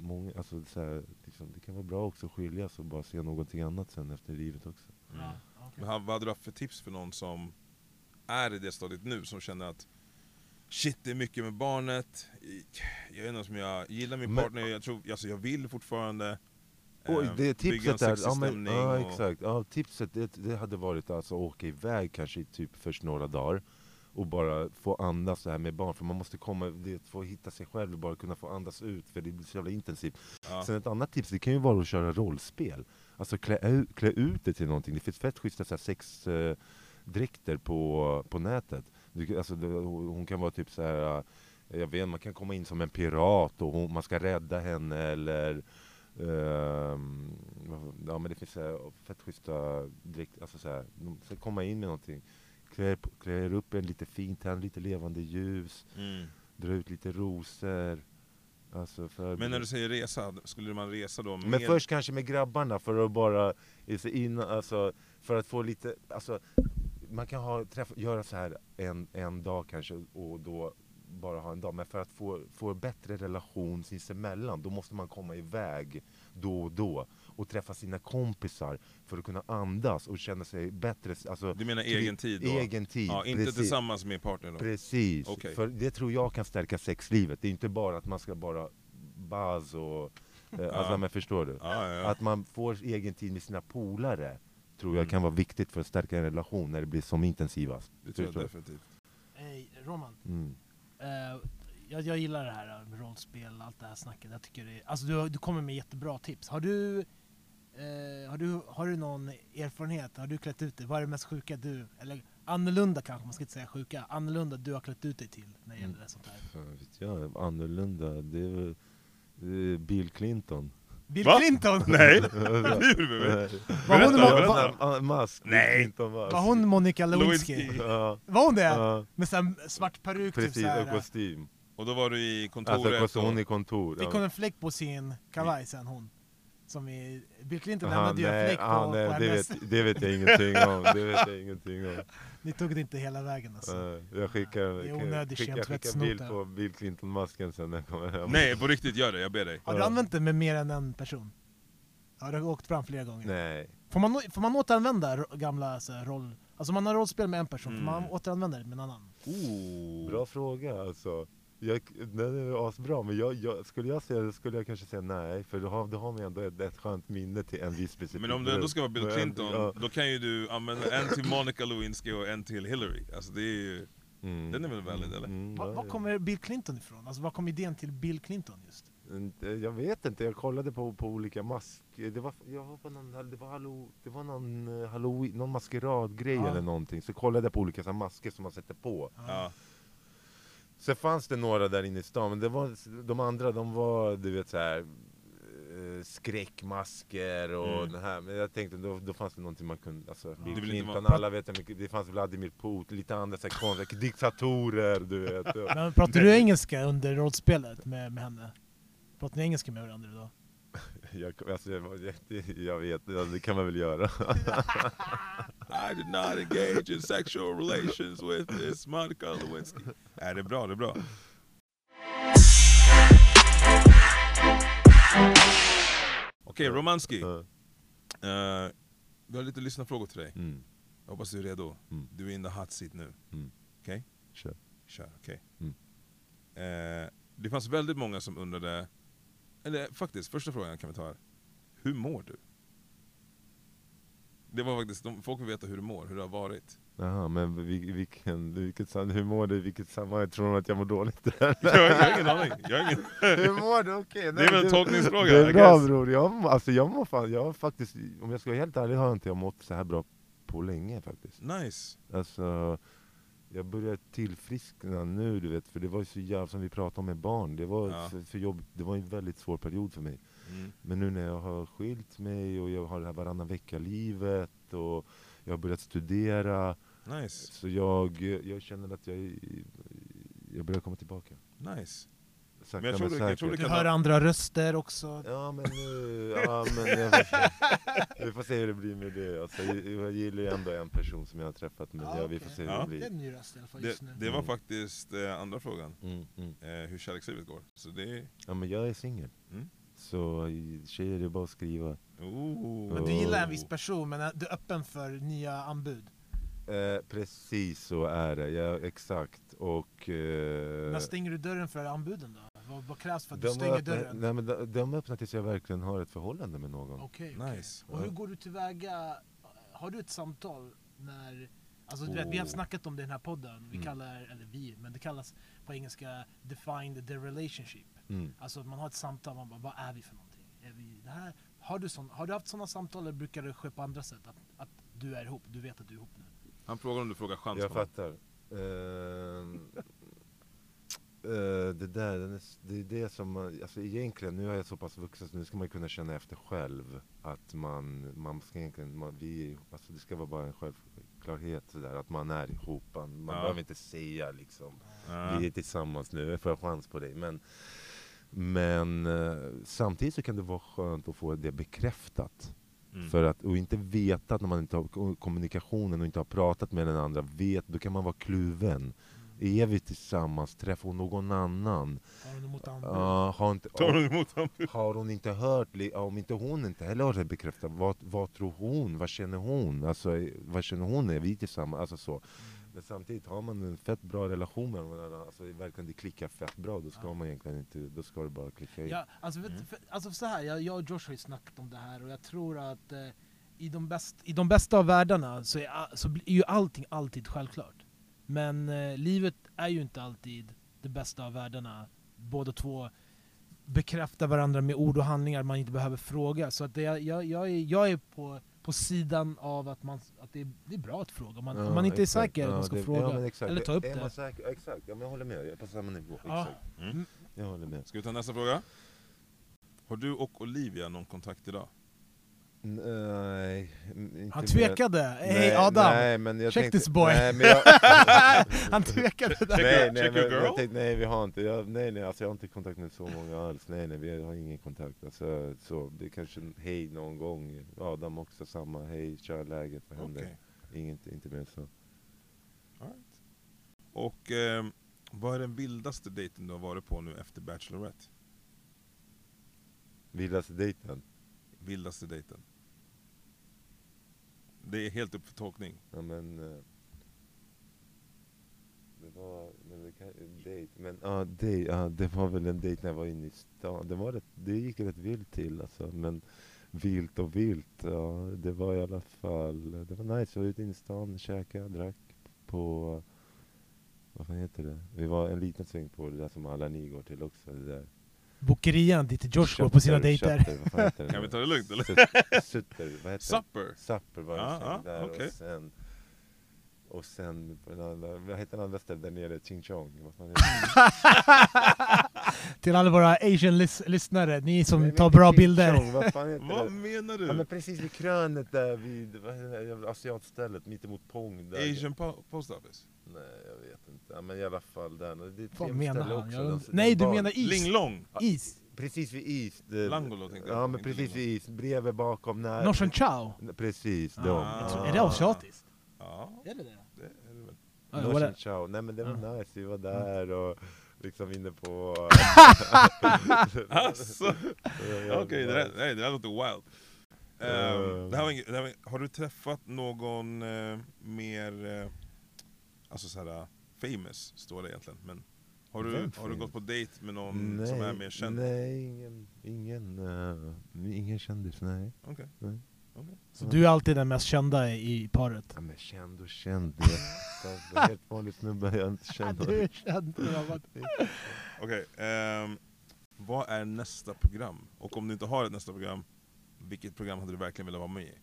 många, alltså, så här, liksom, det kan vara bra också att skiljas och bara se någonting annat sen efter livet också. Mm. Ja, okej. Men vad hade du haft för tips för någon som är i det stadiet nu, som känner att Shit, det är mycket med barnet, jag är någon som jag gillar min Men- partner, jag, tror, alltså, jag vill fortfarande Oj, eh, det bygga en tipset där, sexig ja, men, stämning ja och- exakt, ja, tipset det, det hade varit alltså att åka iväg kanske typ först några dagar och bara få andas så här med barn, för man måste komma, det, få hitta sig själv och bara kunna få andas ut, för det blir så jävla intensivt. Ja. Sen ett annat tips, det kan ju vara att köra rollspel. Alltså klä, klä ut det till någonting. Det finns fett schyssta så här, sexdräkter på, på nätet. Du, alltså, det, hon kan vara typ så här. eh, jag vet man kan komma in som en pirat och hon, man ska rädda henne eller vad- ja men det finns så här, fett schyssta dräkter, alltså så här, de ska komma in med någonting. Klä, klä upp en lite fint, tänd lite levande ljus, Mm. dra ut lite rosor. Alltså Men när du säger resa, skulle man resa då med... men först kanske med grabbarna för att bara in, alltså, för att få lite, alltså, man kan ha, träffa, göra så här en, en dag kanske och då bara ha en dag, men för att få, få bättre relation sinsemellan då måste man komma iväg då och då och träffa sina kompisar för att kunna andas och känna sig bättre. Alltså, Du menar egen tid då? Egen tid, Ja, inte precis. tillsammans med partnern då? Precis, Okej. för det tror jag kan stärka sexlivet. Det är inte bara att man ska bara buzz och... Eh, alltså, men förstår du? Ja, ja. Att man får egen tid med sina polare tror jag Mm. kan vara viktigt för att stärka en relation när det blir som intensivast. Det tror jag Förstår du? definitivt. Hej, Roman. Mm. Eh, jag, jag gillar det här med rollspel, allt det här snacket. Jag tycker det, alltså du, du kommer med jättebra tips. Har du, eh, har, du, har du någon erfarenhet? Har du klätt ut dig? Vad är det mest sjuka du, eller annorlunda kanske, man ska inte säga sjuka, annorlunda du har klätt ut dig till när det gäller Mm. sånt här? Fan vet jag, annorlunda. Det är väl det är Bill Clinton. Bill Va? Clinton! Nej! Var hon, Berätta, berätta. Mask. Nej. Var hon Monica Lewinsky? Ja, Var hon det? ja, Med sån svart peruk typ precis, och såhär. kostym. Och då var du i kontoret Alltså hon och... i kontor. Fick ja. hon en fläck på sin kavaj sen hon? Som i, Bill Clinton Aha, lämnade ju en nej, fläck på, ah, nej, på det, vet, det vet jag ingenting om. Det vet jag ingenting om. Ni tog det inte hela vägen alltså. Eh, Jag skickar, är jag skickar kemtvättsnota. bild på Bill Clinton-masken sen när jag kommer hem. Nej, på riktigt, gör det, jag ber dig. Har du använt det med mer än en person? Har du åkt fram flera gånger? Nej. Får, man, får man återanvända gamla så här, roll... Alltså man har rollspel med en person, får man Mm. återanvända det med en annan? Oh. Bra fråga alltså. Jag, den är asbra, men jag, jag, skulle jag säga det skulle jag kanske säga nej, för då har, då har man ändå ett, ett skönt minne till en viss specifik Men om det ändå ska vara Bill Clinton, ja. då kan ju du använda en till Monica Lewinsky och en till Hillary. Alltså det är ju... Mm. Den är väl valid, eller? Mm, Var, ja, var kommer Bill Clinton ifrån? Alltså var kom idén till Bill Clinton just? Mm, eh, Jag vet inte, jag kollade på, på olika mask... Det var, jag var på någon, det var, hallo, det var någon, eh, halloween, någon maskeradgrej Ja. eller någonting, så kollade jag på olika så masker som man sätter på. Ja. Sen fanns det några där inne i stan, men det var, de andra de var du vet så här eh, skräckmasker och Mm. det här. Men jag tänkte då, då fanns det någonting man kunde, alltså Bill inte Clinton, vara- alla vet hur mycket, det fanns Vladimir Putin, lite andra så här, konstiga diktatorer du vet. Men pratar du engelska under rollspelet med, med henne? Pratar ni engelska med varandra då? Jag, alltså, jag, jag vet, det kan man väl göra. I did not engage in sexual relations with this Monica Lewinsky. Nej, det är bra, det är bra. Okej, Romanski. Ja. Eh, vi har lite lyssnarfrågor till dig. Mm. Jag hoppas du är redo. Mm. Du är in the hot seat nu. Mm. Okej? Kör. Kör, okej. Mm. Eh, det fanns väldigt många som undrade, eller faktiskt, första frågan kan vi ta här. Hur mår du? Det var faktiskt, de, folk vill veta hur du mår, hur det har varit. Jaha, men vil- vilken, vilket, hur mår du i vilket sammanhang? Tror de att jag mår dåligt? Jag, jag har ingen aning. Jag ingen, hur mår du? Okej, det är väl en tolkningsfråga, Det är bra bror, jag, alltså, jag mår fan, jag har faktiskt, om jag ska vara helt ärlig har inte jag mått så här bra på länge faktiskt. Nice. Alltså, jag börjar tillfriskna nu du vet, för det var ju så jävla som vi pratade om med barn, det var, Ja. för, för jobb, det var en väldigt svår period för mig. Mm. Men nu när jag har skilt mig och jag har det här varannan vecka-livet och jag har börjat studera, Nice. så jag, jag känner att jag, jag börjar komma tillbaka. Nice. Sakta Men jag tror men säkert. Du kan hör vara- andra röster också. Ja men nu, ja men jag får se. Vi får se hur det blir med det. Alltså, jag, gillar ju ändå en person som jag har träffat men Ja, ja, vi får se hur Ja. det Det är blir. en ny röst i alla fall Det, just nu. det var Mm. faktiskt eh, andra frågan, Mm, mm. eh, hur kärlekslivet går. Så det är... Ja men jag är singel. Mm. Så i- tjejer, det är bara att skriva. Oh. Men du gillar en viss person, men är du är öppen för nya anbud? Eh, precis så är det, ja, exakt. Och... Eh, När stänger du dörren för anbuden då? Vad, vad krävs för att du de, stänger öppnar, dörren? nej, men de, de öppnar tills jag verkligen har ett förhållande med någon. Okej, okej. Nice. Och hur går du tillväga? Har du ett samtal när... Alltså du vet, vi har Oh. snackat om det i den här podden, vi Mm. kallar, eller vi, men det kallas på engelska define the relationship. Mm. Alltså man har ett samtal, man bara, vad är vi för någonting? Är vi det här? Har, du sån, har du haft sådana samtal eller brukar det ske på andra sätt? Att, att du är ihop, du vet att du är ihop nu? Han frågar om du frågar chans Jag fattar. Ehm, eh, det där, är, det är det som alltså egentligen, nu är jag så pass vuxen så nu ska man kunna känna efter själv att man, man ska egentligen, man, vi, alltså det ska vara bara en självklarhet sådär, att man är ihop, man, man Ja. behöver inte säga liksom Ja. vi är tillsammans nu, jag får en chans på dig. Men, men eh, samtidigt så kan det vara skönt att få det bekräftat. Mm. För att, och inte veta att när man inte har ko- kommunikationen och inte har pratat med den andra, vet, då kan man vara kluven. Är vi tillsammans, träffar hon någon annan? Har du något emot anbud? Ja, har, inte, Tar du emot honom? har hon inte hört, om inte hon inte heller har det bekräftat, vad, vad tror hon? Vad känner hon? Alltså, vad känner hon? Är vi tillsammans? Alltså så. Men samtidigt, har man en fett bra relation med varandra, alltså verkligen det klickar fett bra, då ska Ja. man egentligen inte, då ska det bara klicka in. Ja, alltså, Mm. för, alltså så här, jag, jag och Josh har ju snackat om det här och jag tror att eh, i, de bäst, i de bästa av världarna så är, så är ju allting alltid självklart. Men eh, livet är ju inte alltid det bästa av världarna. Båda två bekräftar varandra med ord och handlingar man inte behöver fråga. Så att det, jag, jag, är, jag är på, på sidan av att, man, att det, är, det är bra att fråga. Om man, om man inte exakt. är säker, Ja, man ska det- fråga. Ja. Eller ta upp är det. Man säker, exakt, ja, men jag håller med, jag är på samma nivå. Ja. Exakt. Mm. Jag håller med. Ska vi ta nästa fråga? Har du och Olivia någon kontakt idag? Nej, inte Han tvekade. Hej Nej, Adam! Nej, men jag Check tänkte, this boy. Nej, men jag, Han tvekade där. nej, nej, check men jag tänkte, nej, vi har inte. Jag, nej, nej, alltså jag har inte kontakt med så många alls. Nej, nej, vi har ingen kontakt. Alltså, så, det är kanske en hej någon gång. Adam också samma. Hej, tja läget, vad händer? Okej. Inget, inte mer så. Och ehm, vad är den vildaste dejten du har varit på nu efter Bachelorette? Vildaste dejten? Vildaste dejten? Det är helt upp för tolkning. Ja men... Eh, det var... Men det kan, dejt, men ja, dej, ja, det var väl en dejt när jag var inne i stan. Det, var rätt, det gick rätt vilt till alltså. Men vilt och vilt, ja, det var i alla fall... Det var nice, jag var ute inne i stan, käkade, drack på... Vad fan heter det? Vi var en liten sväng på det där som alla ni går till också. Det där. Bokerian dit Josh går på sina dejter. Kan vi ta det lugnt eller? Sut- Sutter, vad heter det? Supper? Supper var det sen ja, där okej. och sen och sen vad heter den andra stället där nere? Ching Chong? Till alla våra asian lys- lyssnare, ni som men tar bra Ching bilder. Chong, vad fan heter Vad det? menar Ja, men du? precis vid krönet där vid asiatstället mittemot Pong där. Asian po- Post Office? Nej jag vet inte, ja, men i alla fall där. Det är ett Vad trevligt menar ställe han? också. Jag, Den- nej, den du bar- menar is. Linglong? Is. Precis vid is. Det, Langolo tänkte jag. Ja men inte precis vid is, bredvid bakom när... Norsen Chow. Precis, Ah. de. Jag tror- Är det asiatiskt? Är det det? Det är det väl. Ja. Chow. Nej men det var Ja. nice, vi var där och liksom inne på... Alltså, Ja, Okej, det, där- nej, det där låter wild. Ehm, Ehm. det här var inget, det här var, har du träffat någon eh, mer, eh, alltså såhär famous, står det egentligen, men har du, Vem har du gått på dejt med någon som är mer känd? Nej, ingen, ingen, uh, ingen kändis, nej. Okej. nej. okej. Så du är alltid den mest kända i paret? Ja, men känd och känd, är helt vanlig snubbe jag inte känner. du är känd. Okej, ehm, vad är nästa program? Och om du inte har ett nästa program, vilket program hade du verkligen velat vara med i?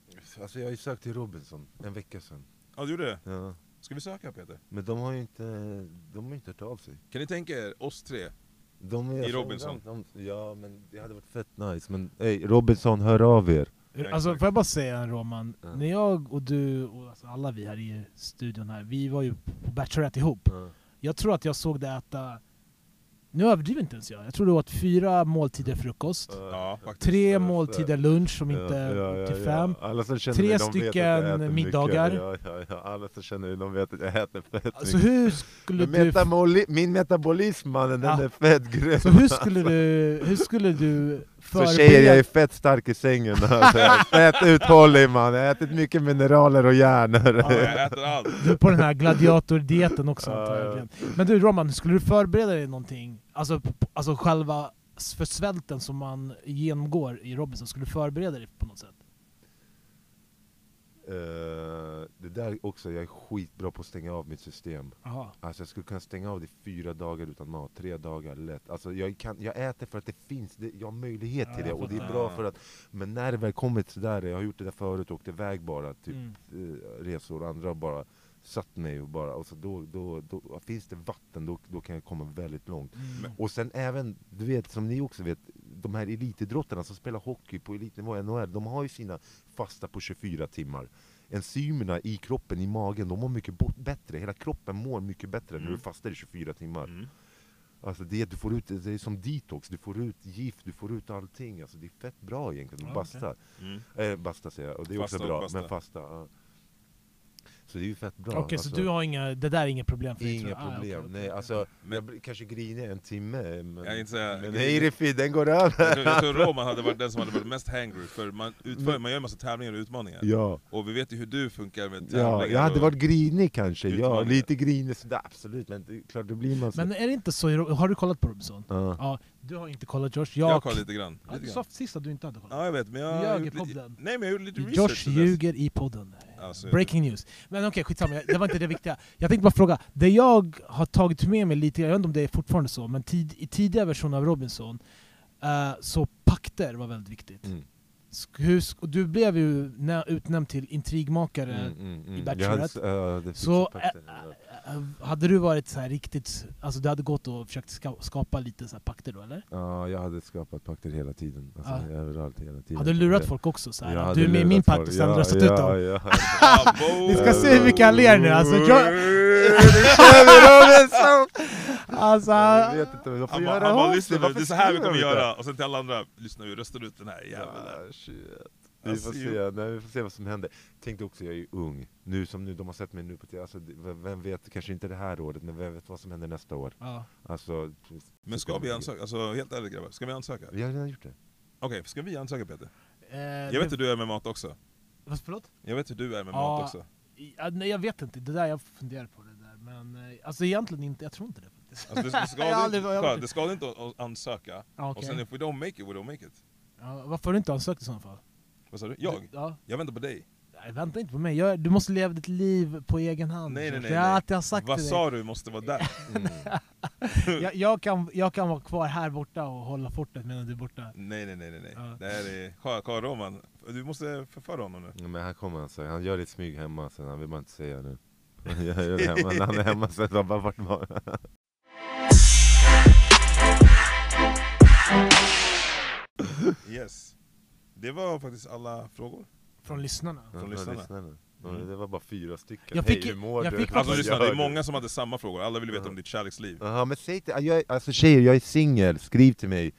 Alltså jag har ju sökt till Robinson en vecka sedan. Ja, du gjorde det? Ja. Ska vi söka Peter? Men de har ju inte, de har inte hört av sig. Kan ni tänka er oss tre? De är, I Robinson? De, de, ja men det hade varit fett nice. Men ey, Robinson, hör av er. Ja, Alltså får jag bara säga Roman, Ja. när jag och du och alltså alla vi här i studion här, vi var ju på Bachelorette ihop. Jag tror att jag såg dig äta, nu överdriver inte ens jag, jag tror du åt fyra måltider frukost, Ja, tre måltider lunch som inte ja, ja, till fem. Tre stycken middagar. Mycket. Ja. Alla som känner mig, de vet att jag äter fett Alltså hur skulle du... metaboli- min metabolism mannen, den är fett grym. Så hur skulle du, hur skulle du För tjejer, jag är fett stark i sängen. Alltså, fett uthållig man, jag har ätit mycket mineraler och järner. Ja, Jag äter allt. Du är på den här gladiatordieten också verkligen. Men du Roman, skulle du förbereda dig någonting? Alltså, alltså själva för svälten som man genomgår i Robinson, skulle du förbereda dig på något sätt? Eh, det där också, jag är skitbra på att stänga av mitt system. Aha. Alltså jag skulle kunna stänga av det fyra dagar utan mat, tre dagar lätt. Alltså jag, kan, jag äter för att det finns, det, jag har möjlighet Ja, till det och det är bra för att Men när det väl kommit sådär, jag har gjort det där förut, åkt iväg bara, typ Mm. eh, resor, andra har bara satt mig och bara, och så då, då, då, finns det vatten då, då kan jag komma väldigt långt. Mm. Och sen även, du vet som ni också vet, de här elitidrottarna som spelar hockey på elitnivå, NHL, de har ju sina fasta på 24 timmar. Enzymerna i kroppen, i magen, de mår mycket bättre, hela kroppen mår mycket bättre när Mm. du fastar i 24 timmar. Mm. Alltså det, du får ut, det är som detox, du får ut gift, du får ut allting. Alltså det är fett bra egentligen, att basta. Mm. Eh, basta säger jag, och det är Fasta också bra. Men fasta, ja. Så det är ju fett bra. Okej, alltså. så du har inga, det där är inget problem för dig? Inga tror jag? Ah, problem, okej, nej alltså Men- jag blir kanske grinig en timme men, Jag inte säga- men hej Riffi, den går över! Jag tror, jag tror Roman hade varit den som hade varit mest hangry, för man, utför, man gör en massa tävlingar och utmaningar. Ja, Och vi vet ju hur du funkar med tävlingar. ja, jag hade varit grinig kanske, ja, lite grinig sådär, absolut, men det, är klart det blir man så. Men är det inte så, har du kollat på Robinson? ja. Ja, du har inte kollat Josh, Jag jag... kollar lite grann. Ja, du sa sist att du inte hade kollat. Ja jag vet, men jag... Du har ljög i podden. Nej men jag gjorde lite research Josh till dess. ljuger i podden. Alltså, Breaking news. Men okej, skitsamma. Det var inte det viktiga. Jag tänkte bara fråga, det jag har tagit med mig lite, jag vet inte om det är fortfarande så, men tid, i tidigare versioner av Robinson, eh, så pakter var väldigt viktigt. Mm. Hur, du blev ju nä- utnämnd till intrigmakare. Mm, mm, mm. i hade, Bachelorette. ja, det Så fixar pakten, ä- ja. Eh, hade du varit så här riktigt, alltså du hade gått och försökt ska, skapa lite så här pakter då eller? Ja, jag hade skapat pakter hela tiden, alltså, Ja. överallt hela tiden. Hade du lurat folk också? Så här, hade du är med i min pakt och sen Ja, röstat ut ja, dem? ja. Abo! Ni ska se hur mycket han ler nu, alltså, jag- Alltså, Jag vet inte, de får Han bara, göra han bara lyssna nu, varför det är så här vi kommer göra, och sen till alla andra, lyssna vi röstar ut den här jäveln. Ja, shit. Vi Alltså, får, se, nej, vi får se vad som händer. Tänkte också, jag är ju ung. Nu som nu, de har sett mig nu på alltså, det- vem vet, kanske inte det här året, men vem vet vad som händer nästa år? ja. Alltså, Men ska vi ansöka? Alltså helt ärligt grabbar, ska vi ansöka? Vi har redan gjort det. Okej, ska vi ansöka Peter? Eh, Jag vet hur du är med mat också. Vad, förlåt? Jag vet hur du är med Ja. mat också. Ja, nej, jag vet inte, det där jag funderar på det. Men eh, alltså egentligen inte, jag tror inte det faktiskt. Alltså, det, det, Jag har ska aldrig- inte, jag det ska inte att ansöka, Ja, och sen if we don't make it, we don't make it. ja, varför har du inte ansökt i sådana fall? Vad sa du? Jag? Ja. Jag väntar på dig. Nej, vänta inte på mig, jag, du måste leva ditt liv på egen hand. Nej, nej, nej, jag nej. har sagt Vad sa du måste vara där? Mm. jag, jag, kan, jag kan vara kvar här borta och hålla fortet medan du är borta. Nej nej nej nej, nej. Ja. Det här är Karl Roman, du måste förföra honom nu. Ja, Men här kommer han säga, han gör det i smyg hemma, sen han vill bara inte säga nu. Gör det hemma, när han är hemma så han bara vart var Yes. Det var faktiskt alla frågor. Från lyssnarna. Från lyssnarna. Mm. Det var bara fyra stycken. Jag fick- Hej, hur mår jag du? fick Alltså lyssna, det är du? många som hade samma frågor, alla ville veta Ja. om ditt kärleksliv. Jaha, men säg till, jag, är- alltså tjejer, jag är singel, skriv till mig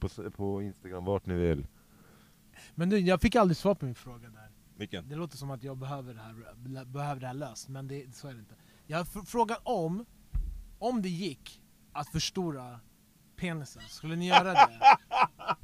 på, på Instagram, vart ni vill. Men nu, jag fick aldrig svar på min fråga där. Vilken? Det låter som att jag behöver det här, behöver det här löst, men det, så är det inte. Jag har fr- frågat om, om det gick att förstora penisen, skulle ni göra det?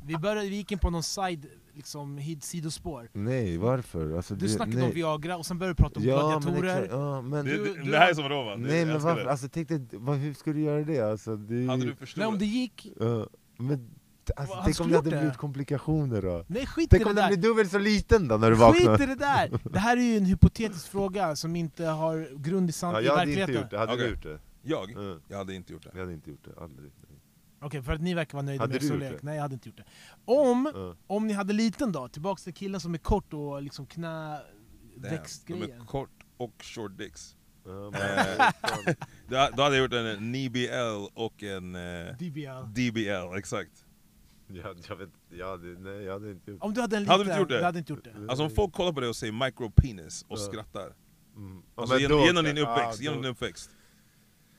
Vi, började, vi gick in på någon side, liksom, hid- sidospår. Nej, varför? Alltså, Du det- snackade nej. om Viagra och sen började du prata om Ja, men gladiatorer. exakt, ja, men... Det, Du- du det här är som Roman, nej men varför, alltså tänk dig, vad, hur ska du göra det? Alltså, det Hade du Nej, förstorat? om det gick, Ja, men alltså, tänk om det hade det. blivit komplikationer då? nej skit i Tänk det om den där! blir dubbelt så liten då när du Skit vaknar? i det där! Det här är ju en hypotetisk fråga som inte har grund i, san- Ja, i jag hade inte verkligheten. gjort det, hade Okej. du gjort det? Jag? Ja, Jag hade inte gjort det. jag hade inte gjort det, aldrig. Okej, för att ni verkar vara nöjda Hade med gjort storlek. Nej jag hade inte gjort det. Om, Ja. om ni hade liten då, tillbaks till killen som är kort och liksom Damn, De knäväxtgrejen. är kort och short dicks. Eh, Då, då hade jag gjort en NBL och en eh, DBL. DBL, exakt. jag, jag, vet, jag, hade, nej, jag hade inte gjort Om du hade en liten, Hade du inte gjort det? du hade inte gjort det. Alltså om folk kollar på det och säger micropenis och Ja. skrattar, Mm. alltså men genom, då- genom din ja, uppväxt, då- genom din uppväxt.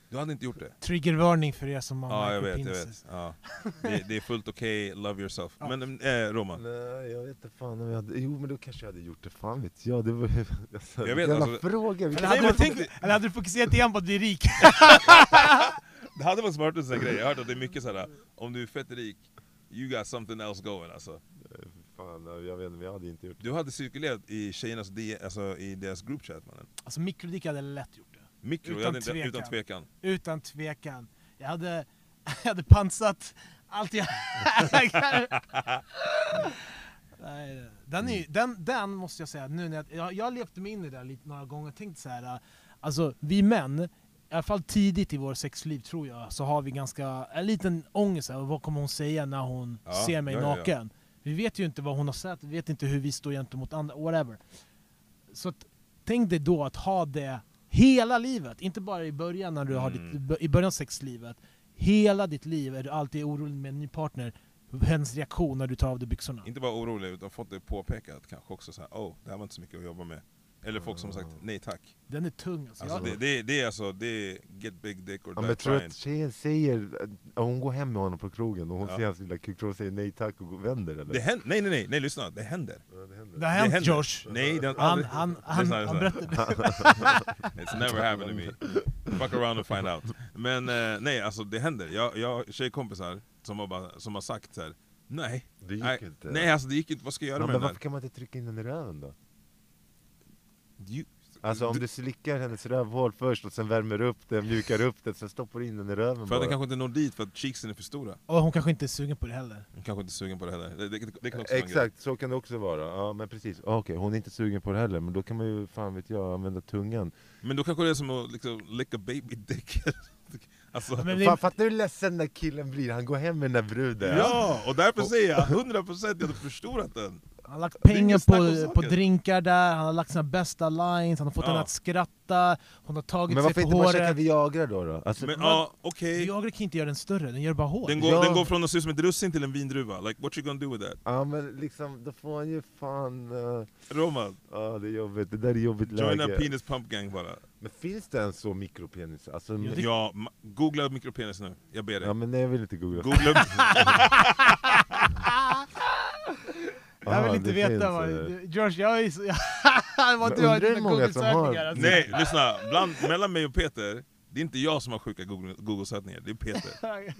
Du hade inte gjort det? Triggervarning för er som har Ja jag vet, jag micropenises. vet. Ja. Det, det är fullt okej, love yourself. Ja. Men eh, Roman, Nej, jag vet inte fan om jag hade, jo men då kanske jag hade gjort det, fan vet jag, det var alltså, Jag vet, jävla alltså- fråga, Eller hade, men du tänk fokus- dig- eller hade du fokuserat igen på att bli rik? det hade varit smart en sån här grej. Jag har hört att det är mycket såhär, om du är fett rik, you got something else going alltså. fan, jag vet inte, jag hade inte gjort det Du hade cirkulerat i tjejernas, D- alltså i deras group chat mannen. Alltså mikrodik hade lätt gjort det. Mikro, Utan jag hade inte, tvekan. utan tvekan. Utan tvekan. Jag hade, jag hade pansat allt jag Nej, den, är, ju- den, den måste jag säga, nu när jag, jag, jag levt mig in i det där lite några gånger och tänkt så här. Alltså vi män, i alla fall tidigt i vår sexliv tror jag, så har vi ganska, en liten ångest över vad kommer hon säga när hon Ja, ser mig ja, ja, ja. naken. Vi vet ju inte vad hon har sett, vi vet inte hur vi står gentemot andra, whatever. Så att, tänk dig då att ha det hela livet, inte bara i början när du har Mm. ditt, i början sexlivet. Hela ditt liv är du alltid orolig med en ny partner, hennes reaktion när du tar av dig byxorna. Inte bara orolig, utan fått det påpekat kanske också så här, oh, det här var inte så mycket att jobba med. Eller folk som sagt nej tack. Den är tung alltså. Alltså, det, det, det är alltså, det är get big dick or Ja, die men tror trying. att tjejen säger, att hon går hem med honom på krogen och hon Ja. ser hans lilla kuk och säger nej tack och går- vänder eller? Det händer, nej nej nej, nej lyssna, det händer. Ja, det händer. det har hänt händer. Josh. Nej, det har Han, aldrig... han, han, Lyssna, han lyssna. berättade. It's never happened to me. Fuck around and find out. Men eh, nej, alltså det händer. Jag, jag har tjejkompisar som har, bara, som har sagt så här. nej. Det gick nej, inte. nej alltså det gick inte, vad ska jag göra ja, med men den varför kan man inte trycka in den i röven då? Alltså om du slickar hennes rövhål först och sen värmer upp den, mjukar upp den, sen stoppar du in den i röven för att den kanske inte når dit för att cheeksen är för stora. Och hon kanske inte är sugen på det heller. Hon kanske inte är sugen på det heller. Det, det, det kan också vara en grej. Exakt, så kan det också vara. Ja men precis, Ah, okej hon är inte sugen på det heller, men då kan man ju, fan vet jag, använda tungan. Men då kanske det är som att liksom, lick a baby dick. alltså, Men det, Fan, fattar du hur ledsen den där killen blir? Han går hem med den där bruden. ja, och därför säger jag 100% jag hade förstorat den. Han har lagt pengar på, på drinkar där, han har lagt sina bästa lines, han har fått Ja. henne att skratta, hon har tagit Men sig varför på inte bara käka håret. Viagra då? då? Alltså, Men man- ja, okej. Viagra kan inte göra den större, den gör bara hål. Den går, Ja. den går från att se ut som ett russin till en vindruva. Like what you gonna do with that? Ja men liksom, då får han ju fan... Uh, Roman, ja det är jobbigt, det där är jobbigt joina läge. penis pump gang bara. Men finns det en så mikropenis? Alltså, Ja, det- Ja, googla mikropenis nu. Jag ber dig. Ja men nej jag vill inte googla. Googla. jag vill Ah, inte det veta vad... eh. Josh, jag är så... vad du har dina som har- Google-sökningar alltså. Nej, lyssna. Bland, mellan mig och Peter, det är inte jag som har sjuka Google- Google-sökningar, det är Peter.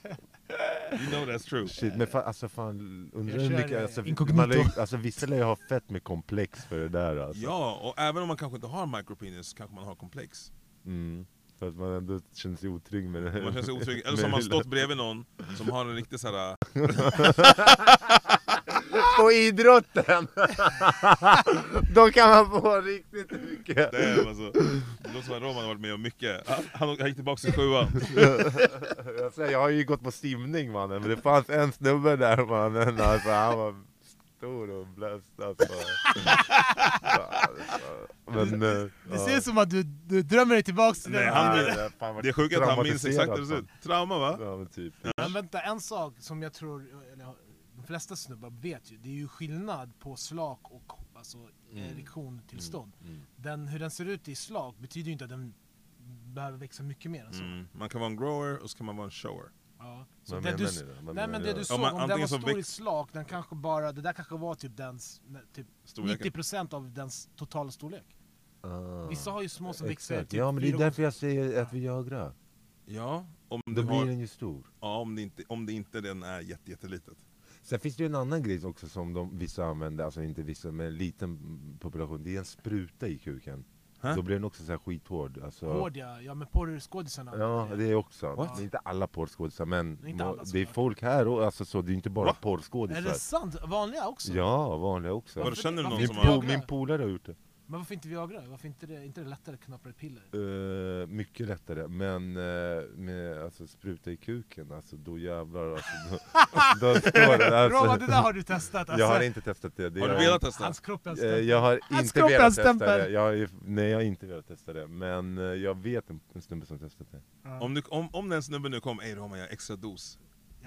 You know that's true. Shit, men fa alltså fan, undrar hur mycket, eh, alltså, man alltså vissa lär ju ha fett med komplex för det där alltså. Ja, och även om man kanske inte har micropenis kanske man har komplex. Mm. För att man ändå känner sig otrygg med det. Man känner sig otrygg. Eller så har man stått bredvid någon som har en riktig såhär... På idrotten! Då kan man få riktigt mycket. Damn, alltså. Det låter som att Roman har varit med om mycket. Han, han, han gick tillbaka till sjuan. jag, säger, jag har ju gått på simning mannen, men det fanns en snubbe där mannen, alltså, han var stor och blöst alltså. men, eh, Det ser ut som att du, du drömmer dig tillbaks till Nej, den han- det är fan varit Det är sjukt att han minns exakt hur det ser ut. Trauma va? Ja, men typ. Men vänta, en sak som jag tror, eller flesta snubbar vet ju, det är ju skillnad på slak och alltså, erektiontillstånd. Mm. Den, hur den ser ut i slak betyder ju inte att den behöver växa mycket mer än så. Mm. Man kan vara en grower och så kan man vara en shower. Ja. Ja. Så Vad det du, nej men det du såg, men om den var stor i slak, den kanske bara, det där kanske var typ dens, typ Storleken. 90% av dens totala storlek. Ah. Vissa har ju små som växer typ Ja men det är därför jag säger att Viagra. Ja, om, Då du blir har, den ju stor. ja, om, det inte, om det inte den är jätte, jättelitet. Sen finns det ju en annan grej också som de, vissa använder, alltså inte vissa, men en liten population. Det är en spruta i kuken. Hä? Då blir den också så här skithård. Alltså, Hård ja, ja men porrskådisarna Ja, det är också. What? Det är inte alla porrskådisar, men Det är inte alla, det är folk här och alltså så, det är inte bara Va? Är det porrskådisar. sant? Vanliga också? Ja, vanliga också. Vadå, känner du någon Min, som Varför- har... po min polare har gjort det. Men varför inte Viagra? Varför inte det, inte det lättare att knappa ett piller? Eh, mycket lättare, men uh, med alltså, spruta i kuken, alltså då jävlar alltså, då, då står det alltså, Robert, det där har du testat alltså. Jag har inte testat det, det Har du velat testa? Hans kropp är en Eh, stämpel. Jag har Hans inte velat testa det, jag har, nej jag har inte velat testa det, men jag vet en, en snubbe som testat det Ja. Om, du, om, om den snubben nu kom, ey Roman jag har extra dos.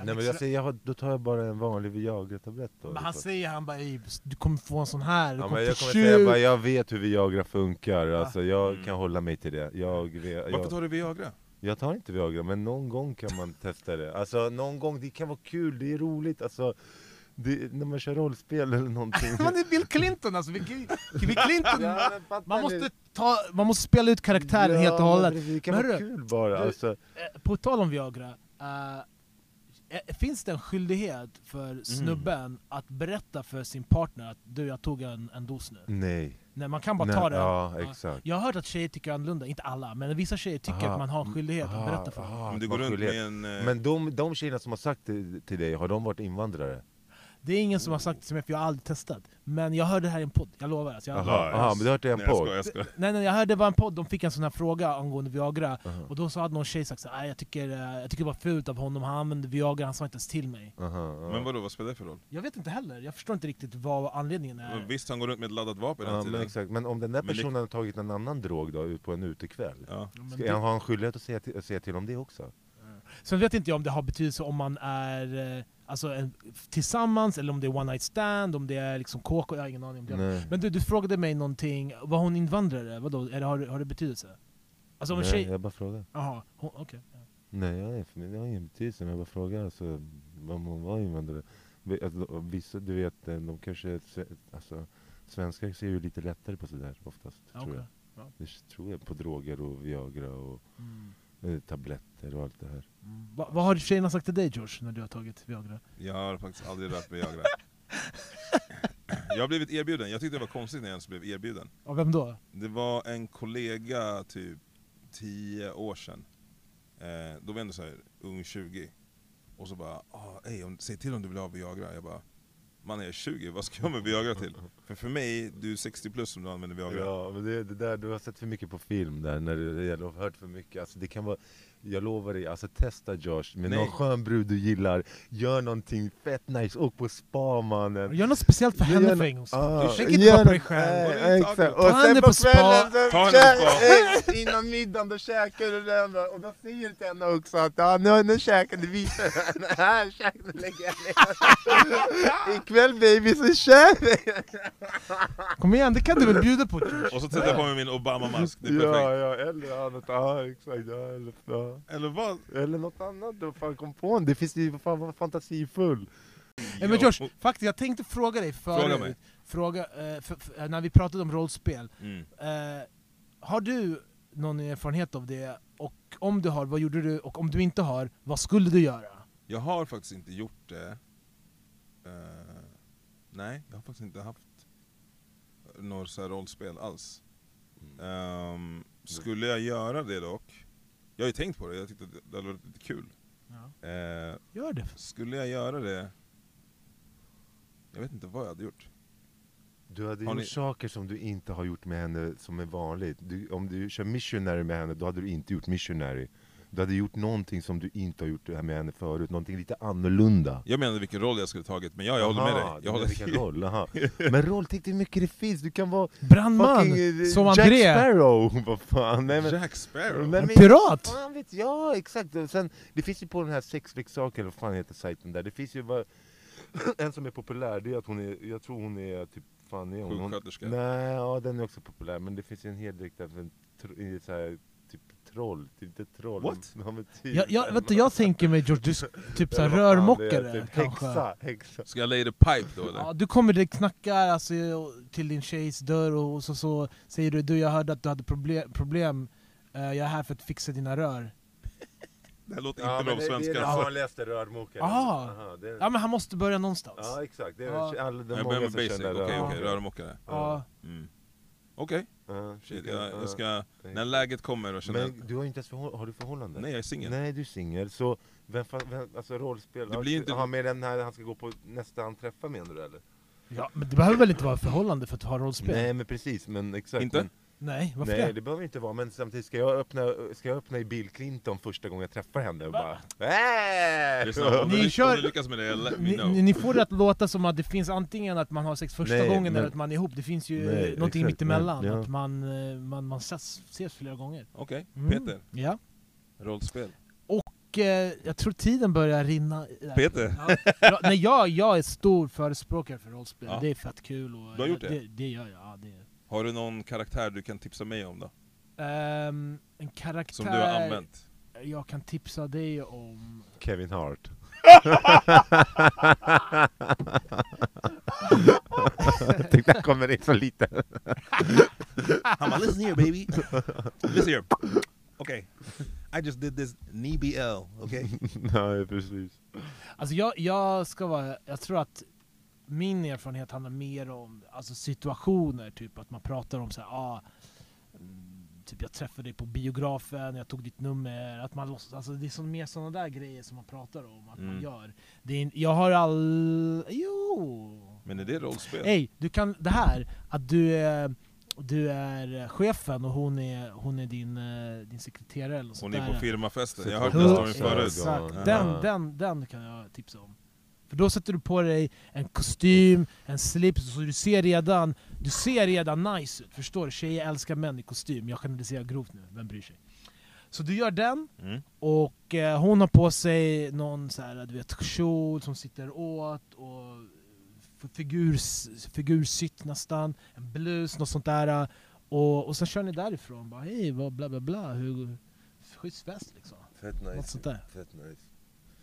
Nej men vet jag säger, jag har, då tar jag bara en vanlig Viagra-tablett då Men han liksom. säger han bara "Ey, du kommer få en sån här, du Ja, kommer men jag få kommer tjuv." säga bara, jag vet hur Viagra funkar, alltså jag Mm. kan hålla mig till det jag, vet, Varför jag, tar du Viagra? jag tar inte Viagra, men någon gång kan man testa det Alltså någon gång, det kan vara kul, det är roligt alltså det, När man kör rollspel eller någonting Man är Bill Clinton alltså, Bill Bill Clinton Ja, men fattar man, ni? måste ta, man måste spela ut karaktären helt och men hållet precis, Det kan Men vara hörru, kul bara du- alltså. Eh, På tal om Viagra, eh, finns det en skyldighet för Mm. snubben att berätta för sin partner att du jag tog en, en dos nu? Nej, Nej, man kan bara Nej, ta det. Ja, exakt Jag har hört att tjejer tycker annorlunda, inte alla, men vissa tjejer tycker Aha. att man har en skyldighet att Ah, berätta för dem. Om du att går runt med en... eh, Men de, de tjejerna som har sagt det till dig, har de varit invandrare? Det är ingen som har sagt det till mig, för jag har aldrig testat. Men jag hörde det här i en podd, jag lovar. Alltså, jag Aha, Ja, aha, men du har hört det i en nej, jag podd? skojar, jag skojar. Nej, nej, jag hörde det var en podd, de fick en sån här fråga angående Viagra, Aha, och då hade någon tjej sagt så här, "Nej, jag tycker, eh, jag tycker det var fult av honom, han använde Viagra, han sa inte ens till mig. aha. Men vadå, vad spelar det för roll? Jag vet inte heller, jag förstår inte riktigt vad anledningen är. Men Visst, han går runt med ett laddat vapen Ja, men exakt, men om den där personen har tagit en annan drog då, ut på en utekväll Ja. Men Ska det- han ha en skyldighet att säga till, att säga till om det också? Sen vet inte jag om det har betydelse om man är eh, alltså, en, tillsammans, eller om det är one night stand, om det är liksom KK, jag har ingen aning om det. Men du, du frågade mig någonting, var hon invandrare? Vadå, är det, har, har det betydelse? Alltså om Nej tjej... jag bara frågar Jaha, okej. ja. Nej, jag är, för mig, det har ingen betydelse, men jag bara frågar alltså, om hon var invandrare alltså, Vissa, du vet, eh, de kanske, alltså, svenskar ser ju lite lättare på sådär oftast, Ja, tror jag Det tror jag, på droger och Viagra och Mm. Eh, tabletter och allt det här Mm. Va, vad har tjejerna sagt till dig George, när du har tagit Viagra? Jag har faktiskt aldrig rört Viagra. jag har blivit erbjuden, jag tyckte det var konstigt när jag ens blev erbjuden. Av vem då? Det var en kollega typ 10 år sedan. Eh, då var jag ändå så här, ung 20. Och så bara, ah, ey, om, säg till om du vill ha Viagra. Jag bara, man jag är 20, vad ska jag med Viagra till? För för mig, du är 60 plus om du använder Viagra. Ja, men det, det där, du har sett för mycket på film där, när du, du har hört för mycket. Alltså, det kan vara, jag lovar dig, alltså testa Josh, med Nej. någon skön brud du gillar, gör någonting fett nice, åk på spa mannen. Gör något speciellt för henne för en gångs skull. Ah, Tänk inte gör bara på dig själv. Det exakt. Och Ta henne sen på kvällen, kä- eh, innan middagen, då käkar du den och då säger du till henne också att ja, nu, nu käkar du, visar du henne. Här, käka, nu lägger jag ner. Ikväll baby så kör vi! Kom igen, det kan du väl bjuda på George? Och så sätter jag på mig min Obama-mask, det är Ja, perfekt. ja, eller annat, ja exakt, ja, eller, ja. Eller vad? eller något annat du fan kom på, det finns ju fan var fantasifull. Nej, men George, faktiskt, jag tänkte fråga dig förut, Fråga mig. fråga, eh, för, för, när vi pratade om rollspel, Mm. eh, har du någon erfarenhet av det? Och om du har, vad gjorde du? Och om du inte har, vad skulle du göra? Jag har faktiskt inte gjort det. Eh, nej, jag har faktiskt inte haft här rollspel alls. Ehm, skulle jag göra det dock, jag har ju tänkt på det, jag tyckte att det hade varit lite kul. Eh, Gör det. skulle jag göra det, jag vet inte vad jag hade gjort. Du hade Har gjort ni- saker som du inte har gjort med henne som är vanligt. Du, om du kör missionary med henne, då hade du inte gjort missionary. Du hade gjort någonting som du inte har gjort med henne förut, någonting lite annorlunda. Jag menade vilken roll jag skulle tagit, men ja, jag håller med dig. Jag håller vilken roll, aha. Men roll, tänk dig hur mycket det finns, du kan vara Brandman! fucking eh, som Jack André! Sparrow! Vad fan, nej men... Jack Sparrow? Nej, En men- pirat! Fan vet jag, exakt! Och Sen, det finns ju på den här sexleksaken, eller vad fan heter sajten där, det finns ju bara... En som är populär, det är att hon är, jag tror hon är typ, fan är hon? hon Sjuksköterska? Nej, ja den är också populär, men det finns ju en hel del där för en tr- i så här, troll, typ ett troll. What? Jag, jag, vet du, jag tänker mig George, du, typ såhär det är, rörmokare typ kanske. Häxa, häxa. Ska jag lay the pipe då eller? Ja, du kommer direkt knacka alltså, till din tjejs dörr och så, så säger du du jag hörde att du hade problem, problem. Eh, jag är här för att fixa dina rör. Det här låter Ja, inte men de det, det är svenska. den vanligaste rörmokaren. Ah. Aha, det är, Ja men han måste börja någonstans. ja exakt, det är Ja. alla, de många med som basic, känner okej okej, rörmokare. rörmokare. Ja. Mm. Okej, Ja, shit, jag, ja. jag ska, när läget kommer och känner Men du har inte ens förhåll, har du förhållande? Nej jag är singel. Nej du är singel, så vem, vem, alltså rollspel, Det blir inte- ha med den här han ska gå på nästa han träffar menar du eller? Ja, men det behöver väl inte vara förhållande för att ha rollspel? Nej men precis, men exakt Inte? men, Nej, varför Nej det? det behöver inte vara, men samtidigt ska jag öppna, ska jag öppna i Bill Clinton första gången jag träffar henne och Va? bara äh! Ni kör- lyckas med det, let me Ni, know. ni, ni får det att låta som att det finns antingen att man har sex första Nej, gången men- eller att man är ihop, det finns ju Nej, någonting exakt, mittemellan, men- ja. att man, eh, man, man ses, ses flera gånger. Okej, Mm. Peter, Ja. rollspel. Och eh, jag tror tiden börjar rinna. Peter? Ja, ja, nej, jag, jag är stor förespråkare för rollspel, Ja. det är fett kul. Och Du har gjort det? Det, det gör jag. Ja, det. Har du någon karaktär du kan tipsa mig om då? Ehm, en karaktär Som du har använt? jag kan tipsa dig om... Kevin Hart Jag tänkte han kommer in så lite Han bara 'Listen here baby' Listen here Okay I just did this NBL, okay? Nej precis Alltså jag, jag ska vara, jag tror att min erfarenhet handlar mer om alltså situationer, typ att man pratar om så här, ah, mm, typ jag träffade dig på biografen, jag tog ditt nummer, att man låtsas, alltså det är så, mer sådana där grejer som man pratar om, att man Mm. gör. Det är, jag har all... Jo! Men är det rollspel? Hej, du kan det här, att du är, du är chefen och hon är, hon är din, eh, din sekreterare eller något Hon är där. på firmafesten, jag har hört den storyn förut. Exakt, den, den, den kan jag tipsa om. För då sätter du på dig en kostym, en slips, så du ser redan du ser redan nice ut. Förstår du? Tjejer älskar män i kostym. Jag generaliserar grovt nu, vem bryr sig? Så du gör den, Mm. och eh, hon har på sig någon så här, du vet, kjol som sitter åt, och figurs, figursytt nästan, en blus, något sånt där. Och, och sen kör ni därifrån, bara hej, bla bla bla, hur, schysst fest liksom. Fett Något nice sånt där. Fett nice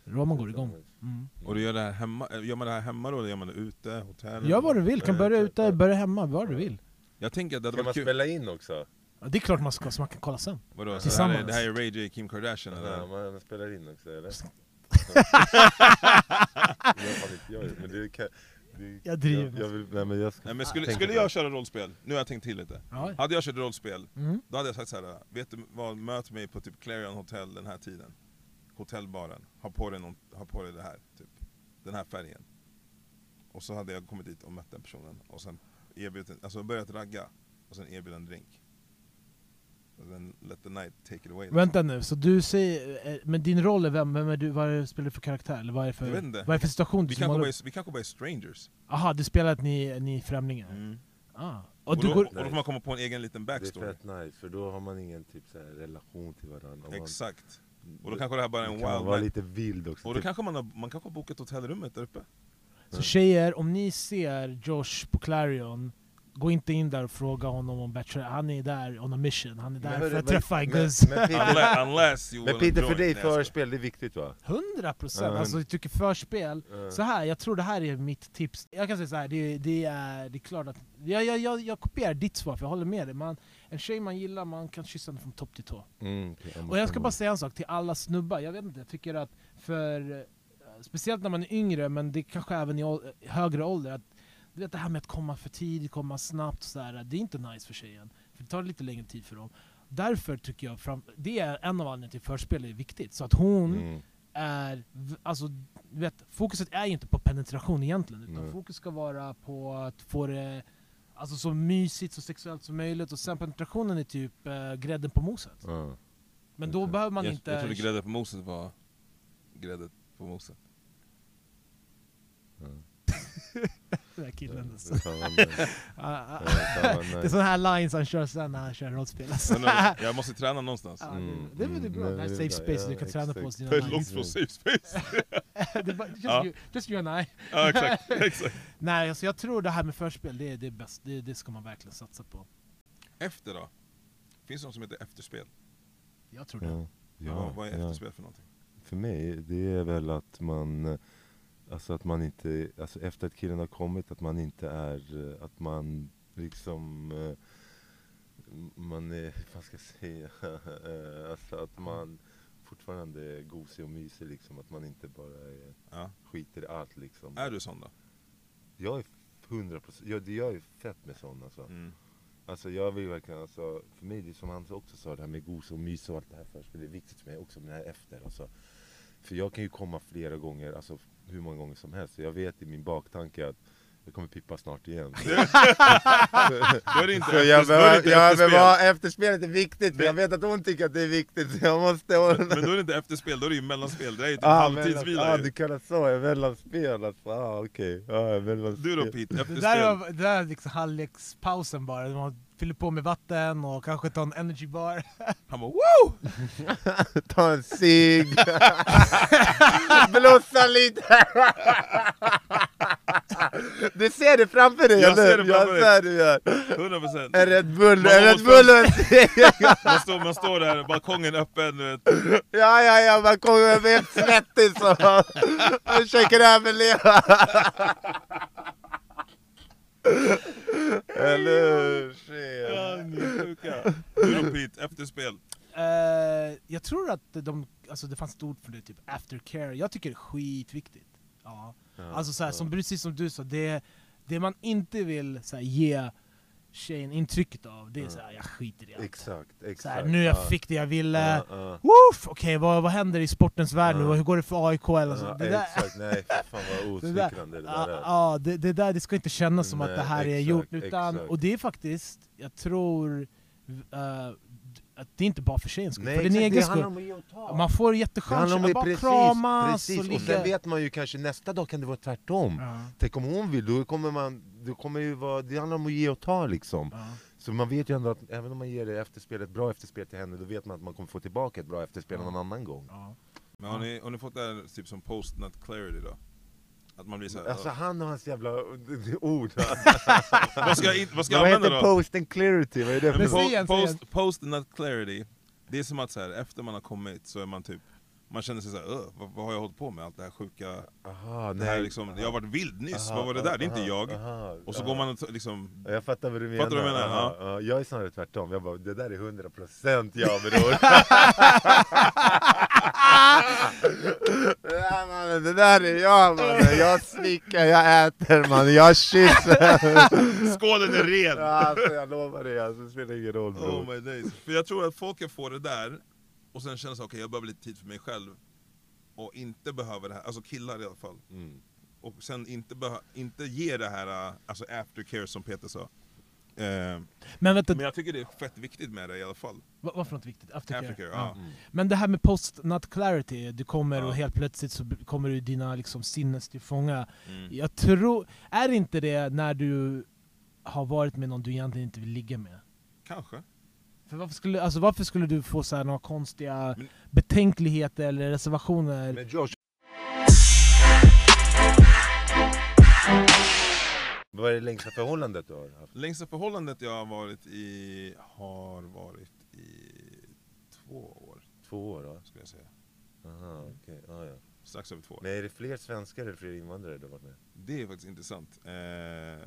Då man går igång. Mm. Och du gör det här hemma, eh, gör man det här hemma då eller gör man det ute, hotell? Gör vad du vill, kan Eh, börja typ, ute, ja. börja hemma, vad du vill. Jag tänker att det hade Ska man varit kul. spela in också? Ja, det är klart man ska, så man kan kolla sen. Vadå, så det, här är, det här är Ray J, Kim Kardashian eller? Ja, man, spelar in också eller? jag fan inte jag, men det kan, det, Jag driver jag, jag vill, nej, men jag ska Nej, men skulle, tänka skulle på jag det. köra rollspel, nu har jag tänkt till lite. Ja. Hade jag kört rollspel, Mm. då hade jag sagt så här. vet du vad, möt mig på typ Clarion Hotel den här tiden. Hotellbaren, ha på dig, någon, ha på dig det här, typ. Den här färgen. Och så hade jag kommit dit och mött den personen, och sen erbjudit, alltså börjat ragga, och sen erbjudit en drink. Och sen let the night take it away. Vänta nu, så du säger, eh, men din roll är vem? Vem är du, vad är det, spelar du för karaktär? Eller vad är det Jag vet för, inte. vad är det för situation du Vi kanske, bara är, vi kanske bara är strangers. Aha, du spelar att ni, ni är främlingar? Mm. Ah. Och, Och du då, går... och då får man komma på en egen liten Det är backstory. fett nice, för då har man ingen typ så här, relation till varandra. Exakt. Och då kanske det här bara är en kan man wild vara night. lite vild också. Och då typ. kanske man har, man kanske har bokat hotellrummet där uppe. Så tjejer, om ni ser Josh på Clarion, gå inte in där och fråga honom om Bachelor. Han är där on a mission, han är där Men för att men- träffa men- Gus. Men men Peter för dig skojar. förspel, det är viktigt va? 100 procent! Ja. Alltså jag tycker förspel, Ja. så här, jag tror det här är mitt tips. Jag kan säga så här, det, det, är, det är klart att... Jag, jag, jag, jag kopierar ditt svar, för jag håller med dig. Man, en tjej man gillar, man kan kyssa henne från topp till tå. Mm, Och jag ska bara säga en sak till alla snubbar, jag vet inte, jag tycker att för... eh, Speciellt när man är yngre, men det kanske även i ål- högre ålder, att du vet det här med att komma för tidigt, komma snabbt, så där, det är inte nice för tjejen. För det tar lite längre tid för dem. Därför tycker jag, fram, det är en av anledningarna till förspel är viktigt. Så att hon Mm. är, alltså, du vet, fokuset är ju inte på penetration egentligen, utan Nej. fokus ska vara på att få det alltså, så mysigt, så sexuellt som möjligt, och sen penetrationen är typ eh, grädden på moset. Ja. Men då behöver man jag, inte... jag trodde grädde på moset var grädde på moset. Den här killen alltså. Det. Ah, ah. Det är sådana här lines han kör sen när han kör rollspel. Alltså. Jag måste träna någonstans. Mm, det, det, är väl bra, mm, det här är safe det är space, bra. du kan träna på är lines. långt från safe space. just, Ja. you, just you and I. ja exakt, exakt. Nej, alltså jag tror det här med förspel, det är, det bäst. Det, det ska man verkligen satsa på. Efter då? Finns det något som heter efterspel? Jag tror det. Ja, ja, vad, vad är ja. efterspel för någonting? För mig, det är väl att man eh, Alltså att man inte, alltså efter att killen har kommit, att man inte är, eh, att man liksom eh, Man är, vad ska jag säga, alltså att man fortfarande är gosig och mysig liksom, att man inte bara är, Ja. skiter i allt liksom Är du sån då? Jag är 100%, jag, jag är fett med sån alltså Mm. Alltså jag vill verkligen, alltså, för mig det är som han också sa, det här med gos och mys och allt det här först, för det är viktigt för mig också med det här efter. Alltså. För jag kan ju komma flera gånger, alltså hur många gånger som helst, så jag vet i min baktanke att jag kommer pippa snart igen. Då är det inte, Så efter, jag det inte behöver, jag efterspel. behöver, efterspelet är viktigt, Det- jag vet att hon tycker att det är viktigt, så jag måste... Men då är det inte efterspel, då är det ju mellanspel. Det är ju typ Ah, halvtidsvila ah, du kallar så, jag mellanspel alltså, ah, okej. Ah, mellanspel. Du då Pete, Det efterspel? där, var, det där är liksom halvlekspausen bara, man fyller på med vatten och kanske tar en energy bar. Han bara woo! Ta en cigg, blossa lite. Du ser det framför dig Jag eller? ser det framför Jag ser det gör. 100% En Red Bull, Man en Red måste- Bull och en cigg. man står, man står där, balkongen öppen, du vet. Ja, ja, ja, man kommer med helt svettig så försöker överleva. Eller hur? Ja, ni är sjuka. Pete, efterspel? Eh, jag tror att de, alltså det fanns ett ord för det, typ aftercare. Jag tycker det är skitviktigt. Ja. Alltså så här, som, precis som du sa, det, det man inte vill så här, ge tjejen intrycket av, det är så här, jag skiter i allt. Exakt, exakt. Så här, nu jag ja. fick det jag ville, ja. Woof! Okej, vad, vad händer i sportens värld nu? Hur går det för AIK eller så? Det där, Exakt, nej fan vad osmickrande det ja, där är. ja, det, det där det ska inte kännas som att Nej, det här är exakt, gjort, utan, exakt. och det är faktiskt, jag tror, eh, att det är inte bara för tjejens skull, Nej, för din egen det skull. Man får jättechans att bara precis, kramas precis. och Och, ligga... sen vet man ju kanske nästa dag kan det vara tvärtom. ja, Tänk om hon vill, då kommer man, då kommer ju vara, det handlar om att ge och ta liksom. ja. Så man vet ju ändå att även om man ger det efterspel, ett bra efterspel till henne, då vet man att man kommer få tillbaka ett bra efterspel Ja. någon annan gång. Ja. Men har ni, har ni fått det här typ som post nut clarity då? Att man blir såhär, Alltså han och hans jävla ord. vad ska jag, in- vad ska jag Vad använda heter då? post and clarity? Vad är det för Men något? säg säg post, post nut clarity, det är som att så här, efter man har kommit så är man typ man känner sig såhär, "Öh, vad, vad har jag hållit på med? Allt det här sjuka, Aha, det här nej. liksom, jag har varit vild nyss, Aha, vad var det där? Det är inte aha, jag. aha, Och så aha. går man och t- liksom, Ja, Jag fattar vad du menar. Fattar du vad jag menar? Aha, ja. Jag är snarare tvärtom. Jag bara, det där är 100% jag bror. ja, mannen, det där är jag mannen. Jag slickar, jag äter mannen, jag kysser. skålen är ren! alltså, jag lovar dig, alltså, det spelar ingen roll bror. Oh my days. För jag tror att folk kan få det där, och sen känna okej jag behöver lite tid för mig själv, och inte behöver det här, alltså killar i alla fall. Mm. Och sen inte, inte ge det här, äh, alltså aftercare som Peter sa. Eh, Men vänta, men jag tycker det är fett viktigt med det i alla fall. vad, vad för något viktigt? Aftercare? Aftercare, Ja. ja. Men det här med post not clarity, du kommer Ja. och helt plötsligt så kommer du dina liksom, sinnes till fånga. Mm. Jag tror, är inte det när du har varit med någon du egentligen inte vill ligga med? Kanske. För varför skulle, alltså varför skulle du få så här några konstiga Men- betänkligheter eller reservationer? Vad är det längsta förhållandet du har haft? Längsta förhållandet jag har varit i har varit i två år, Två år då? skulle jag säga. Aha, okej. Ah, ja. Strax över två år. Men är det fler svenskar eller fler invandrare du har varit med? Det är faktiskt intressant. Eh,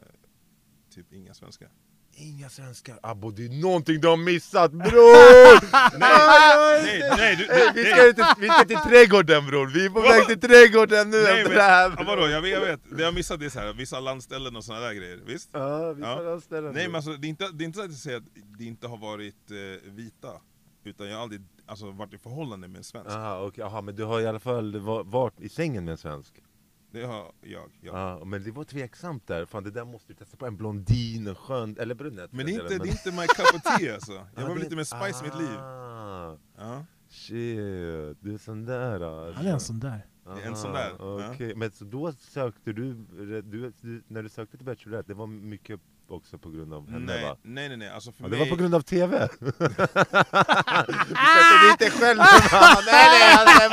typ inga svenskar. Inga svenskar. Abbo, det är någonting du har missat bror! nej, nej, du- Ey, vi, ska till, vi ska till trädgården bror, vi är på väg till trädgården nu Nej, efter det här ja, vadå, jag vet, jag vet. Det jag missat är så här, vissa landställen och såna där grejer, visst? Ja, vi Ja. tar ja. ställen Nej men alltså, det är inte, det är inte så att jag säger att det inte har varit eh, vita, utan jag har aldrig alltså, varit i förhållande med en svensk. Aha, okej, aha, men du har i alla fall va- varit i sängen med en svensk? Det har jag, ja. Ja, men det var tveksamt där, fan det där måste du testa på, en blondin, en skön, eller brunett Men det är, inte, den det är inte my cup of tea alltså. Jag Ja, behöver det- lite mer spice i mitt liv. Ah, Ja. Shit, du är sån där alltså. Han är en sån där. Det är en sån där, ja. Okej, men så då sökte du, du, du, när du sökte till Bachelorette, det var mycket också på grund av henne Nej, va? nej, nej, nej, alltså för Ja, det mig... var på grund av TV! du sätter dit dig själv mamma. nej nej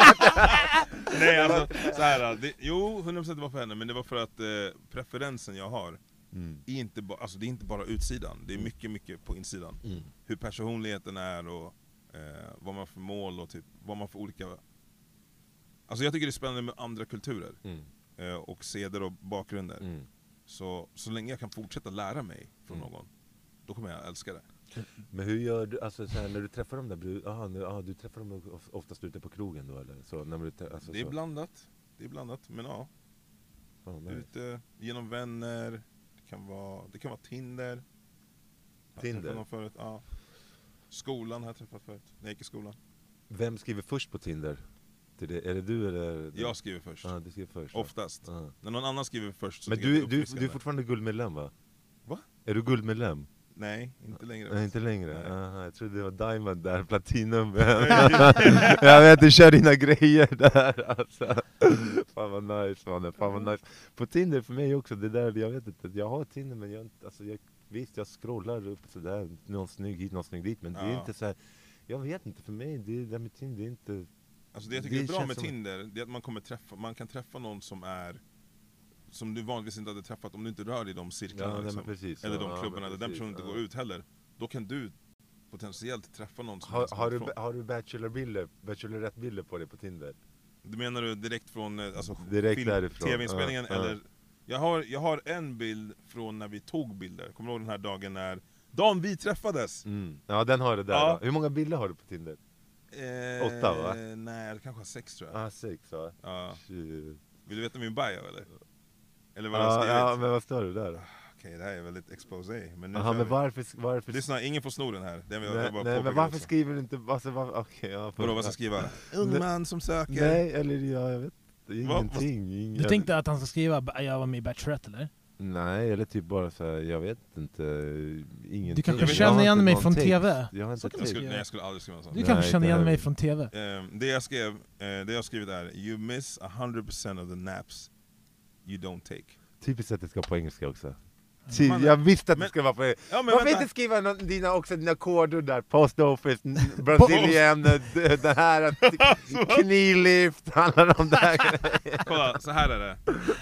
Nej alltså, så här, det, jo 100% det var för henne, men det var för att eh, preferensen jag har, mm. är inte, ba, alltså, det är inte bara utsidan, det är mycket, mycket på insidan. Mm. Hur personligheten är och eh, vad man för mål och typ, vad man för olika... Alltså jag tycker det är spännande med andra kulturer, Mm. eh, och seder och bakgrunder. Mm. Så, så länge jag kan fortsätta lära mig från Mm. någon, då kommer jag älska det. Men hur gör du, alltså så här, när du träffar dem där, bru- aha, nu, aha, du träffar dem of- oftast ute på krogen då eller? Så, när du, alltså, Det är så. blandat, det är blandat, men ja. Fan, nice. Ute, genom vänner, det kan vara, det kan vara Tinder. Tinder? någon förut, ja. Skolan har jag träffat förut, när jag gick i skolan. Vem skriver först på Tinder? Det, är det du eller? Jag skriver först, Ja, du skriver först. oftast. Ja. När någon annan skriver först så Men du, du, du är fortfarande guldmedlem va? Va? Är du guldmedlem? Nej, inte längre. Nej, inte längre? Aha, jag trodde det var Diamond där, Platinum. jag vet, du kör dina grejer där alltså. Fan vad nice mannen, fan vad nice. På Tinder för mig också, det där, jag vet inte, jag har Tinder men jag, alltså, jag, visst jag scrollar upp sådär, någon snygg hit, någon snygg dit, men det är Ja. inte så här. Jag vet inte, för mig, det där med Tinder, det är inte... Alltså det jag tycker Det är bra med Tinder, det är att man, kommer träffa, man kan träffa någon som är som du vanligtvis inte hade träffat om du inte rör dig i de cirklarna. Ja, liksom. precis. Eller de ja, klubbarna där den personen inte går ut heller. Då kan du potentiellt träffa någon som Har, du, ifrån. har du bachelorbilder, bachelorette-bilder på dig på Tinder? Du menar du direkt från eh, alltså, tv-inspelningen? ja, eller? Jag, har, jag har en bild från när vi tog bilder, kommer du ihåg den här dagen när dagen vi träffades? Mm. Ja den har det där. Ja. Hur många bilder har du på Tinder? Eh, Åtta, va? Nej, det kanske sex tror jag. Ah, sex va? Ja. Vill du veta min bio eller? Eller vad jag har Ja, skrivit? ja, men vad står det där? Okej, det här är väldigt exposé. Men nu Jaha, kör men vi. varför... varför Lyssna, ingen får sno den här. Den vill jag nej, bara nej, men påpeka varför också. skriver du inte... Alltså, var, okej, ja, Vadå, vad ska jag skriva? Ung Nej. man som söker. Nej, eller ja, jag vet Vad- ingenting. Du Ingen, tänkte att han ska skriva "Ba- jag var med i Bachelorette eller? Nej, eller typ bara så här, jag vet inte, ingenting. Du kanske Jag känner har igen inte mig någon från text. TV? Jag har inte Så kan Jag text. skulle, nej, jag skulle aldrig skriva en sån. Du Nej, kanske känner det igen här- mig från TV? Ehm, det jag skrev, eh, det jag har skrivit är You miss 100% of the naps you don't take. Typiskt att det ska på engelska också. Ty, jag visste att det men- skulle vara på engelska. Ja men Varför vänta! inte skriva någon, dina, också dina koder där? Post office, n- Brazilian, eh, d- det här, knee-lift, alla de där. Kolla, så här är det.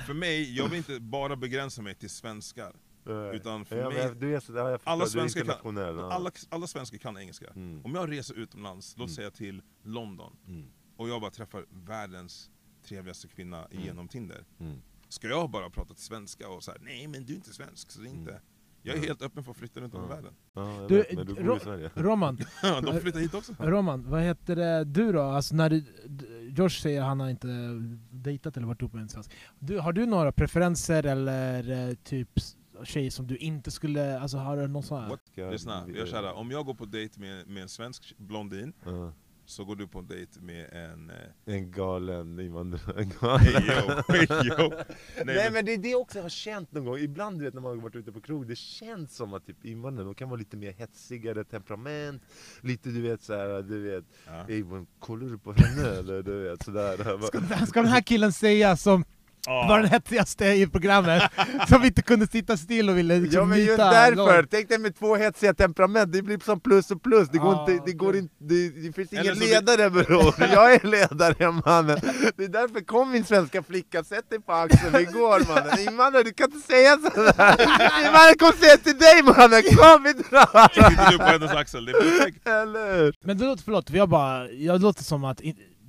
För mig, jag vill inte bara begränsa mig till svenskar. Utan för ja, mig- du är jag Alla svenskar kan- internationell, ja. Alla, alla svenskar kan engelska. Mm. Om jag reser utomlands, låt Mm. säga till London, Mm. och jag bara träffar världens trevligaste kvinna genom Tinder. Ska jag bara prata till svenska och säga nej men du är inte svensk, så det är inte... Mm. Jag är helt öppen för att flytta runt om i världen. Ja, jag Du, vet, men du bor Ro- i Sverige. Roman, De flyttar hit också. Roman, vad heter det, du då? Alltså när du, Josh säger att han har inte dejtat eller varit ihop med en svensk. Du, har du några preferenser eller eh, typ tjej som du inte skulle, alltså har du någon sån här? Lyssna, gör såhär, om jag går på dejt med, med en svensk blondin, Ja. Så går du på dejt med en... Eh, En galen invandrare. En hey! Nej, Nej, men, men det är det jag också har känt någon gång, ibland du vet när man har varit ute på krog, det känns som att typ invandrare, de kan vara lite mer hetsigare temperament, lite du vet såhär, du vet, ja. Ey, kollar du på henne eller du vet sådär. Ska, ska den här killen säga som Ah. var den hetsigaste i programmet, som inte kunde sitta still och ville liksom Ja men just därför, långt. tänk dig med två hetsiga temperament, det blir som plus och plus, det går Ah, inte, det går inte, det, det finns Eller ingen vi- ledare bror, jag är ledare mannen. Det är därför, kom min svenska flicka, sätt dig på axeln, vi går mannen. Invandrare du kan inte säga sådär! Invandrare kommer säga till dig mannen, kom vi drar! Sitter du på hennes axel, det är perfekt! Eller? Men det låter, förlåt, jag bara, jag låter som att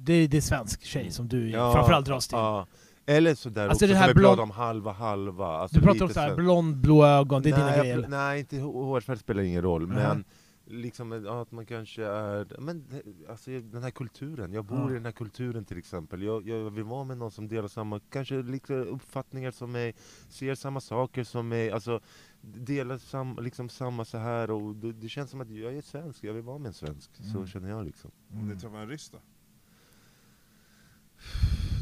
det, det är svensk tjej som du Ja, framförallt dras till. Ja. Eller sådär Alltså också, det som här är glad blond- om halva halva. Alltså Du pratar om såhär sven- blond, blå ögon, det är dina nej, grejer? jag- Nej, inte hå- hårfärg spelar ingen roll, Nej. men liksom ja, att man kanske är... Men, det- alltså, den här kulturen, jag bor Ja. i den här kulturen till exempel. Jag, jag vill vara med någon som delar samma, kanske lite uppfattningar som mig, ser samma saker som mig, alltså delar sam, liksom samma så här och det, det känns som att jag är svensk, jag vill vara med en svensk. Så Mm. känner jag liksom. Om du träffar en ryss då?